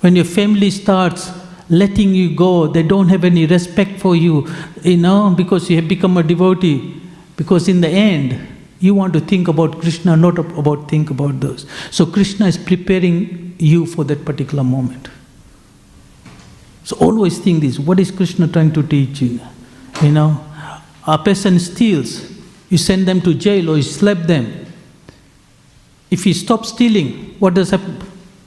When your family starts letting you go, they don't have any respect for you, you know, because you have become a devotee. Because in the end, you want to think about Krishna, not about think about those. So Krishna is preparing you for that particular moment. So always think this: what is Krishna trying to teach you? You know, a person steals, you send them to jail or you slap them. If he stops stealing, what does happen?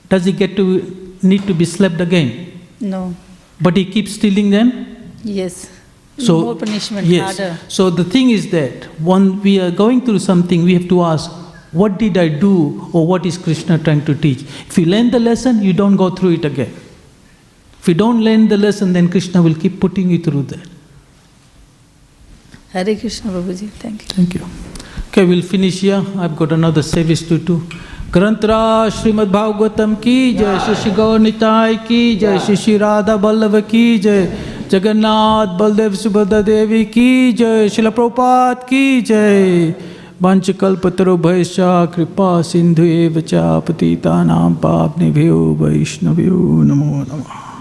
Does he get to need to be slapped again? No. But he keeps stealing them? Yes. So More punishment, yes. harder. So the thing is that when we are going through something, we have to ask, what did I do or what is Krishna trying to teach? If you learn the lesson, you don't go through it again. If you don't learn the lesson, then Krishna will keep putting you through that. Hare Krishna, Prabhuji. Thank you. Thank you. Okay, we'll finish here. I've got another service to do. ग्रंथरा श्रीमद्भागवतम की जय श्री श्री गौर निताय की जय श्री श्री राधा बल्लभ की जय, जगन्नाथ बलदेव सुभद्रा देवी की जय शिल प्रपात की जय। वंश कल्पतरु भयश्चा कृपा सिंधु एव च पतितानां निभ्यो वैष्णव्यो नमो नमः।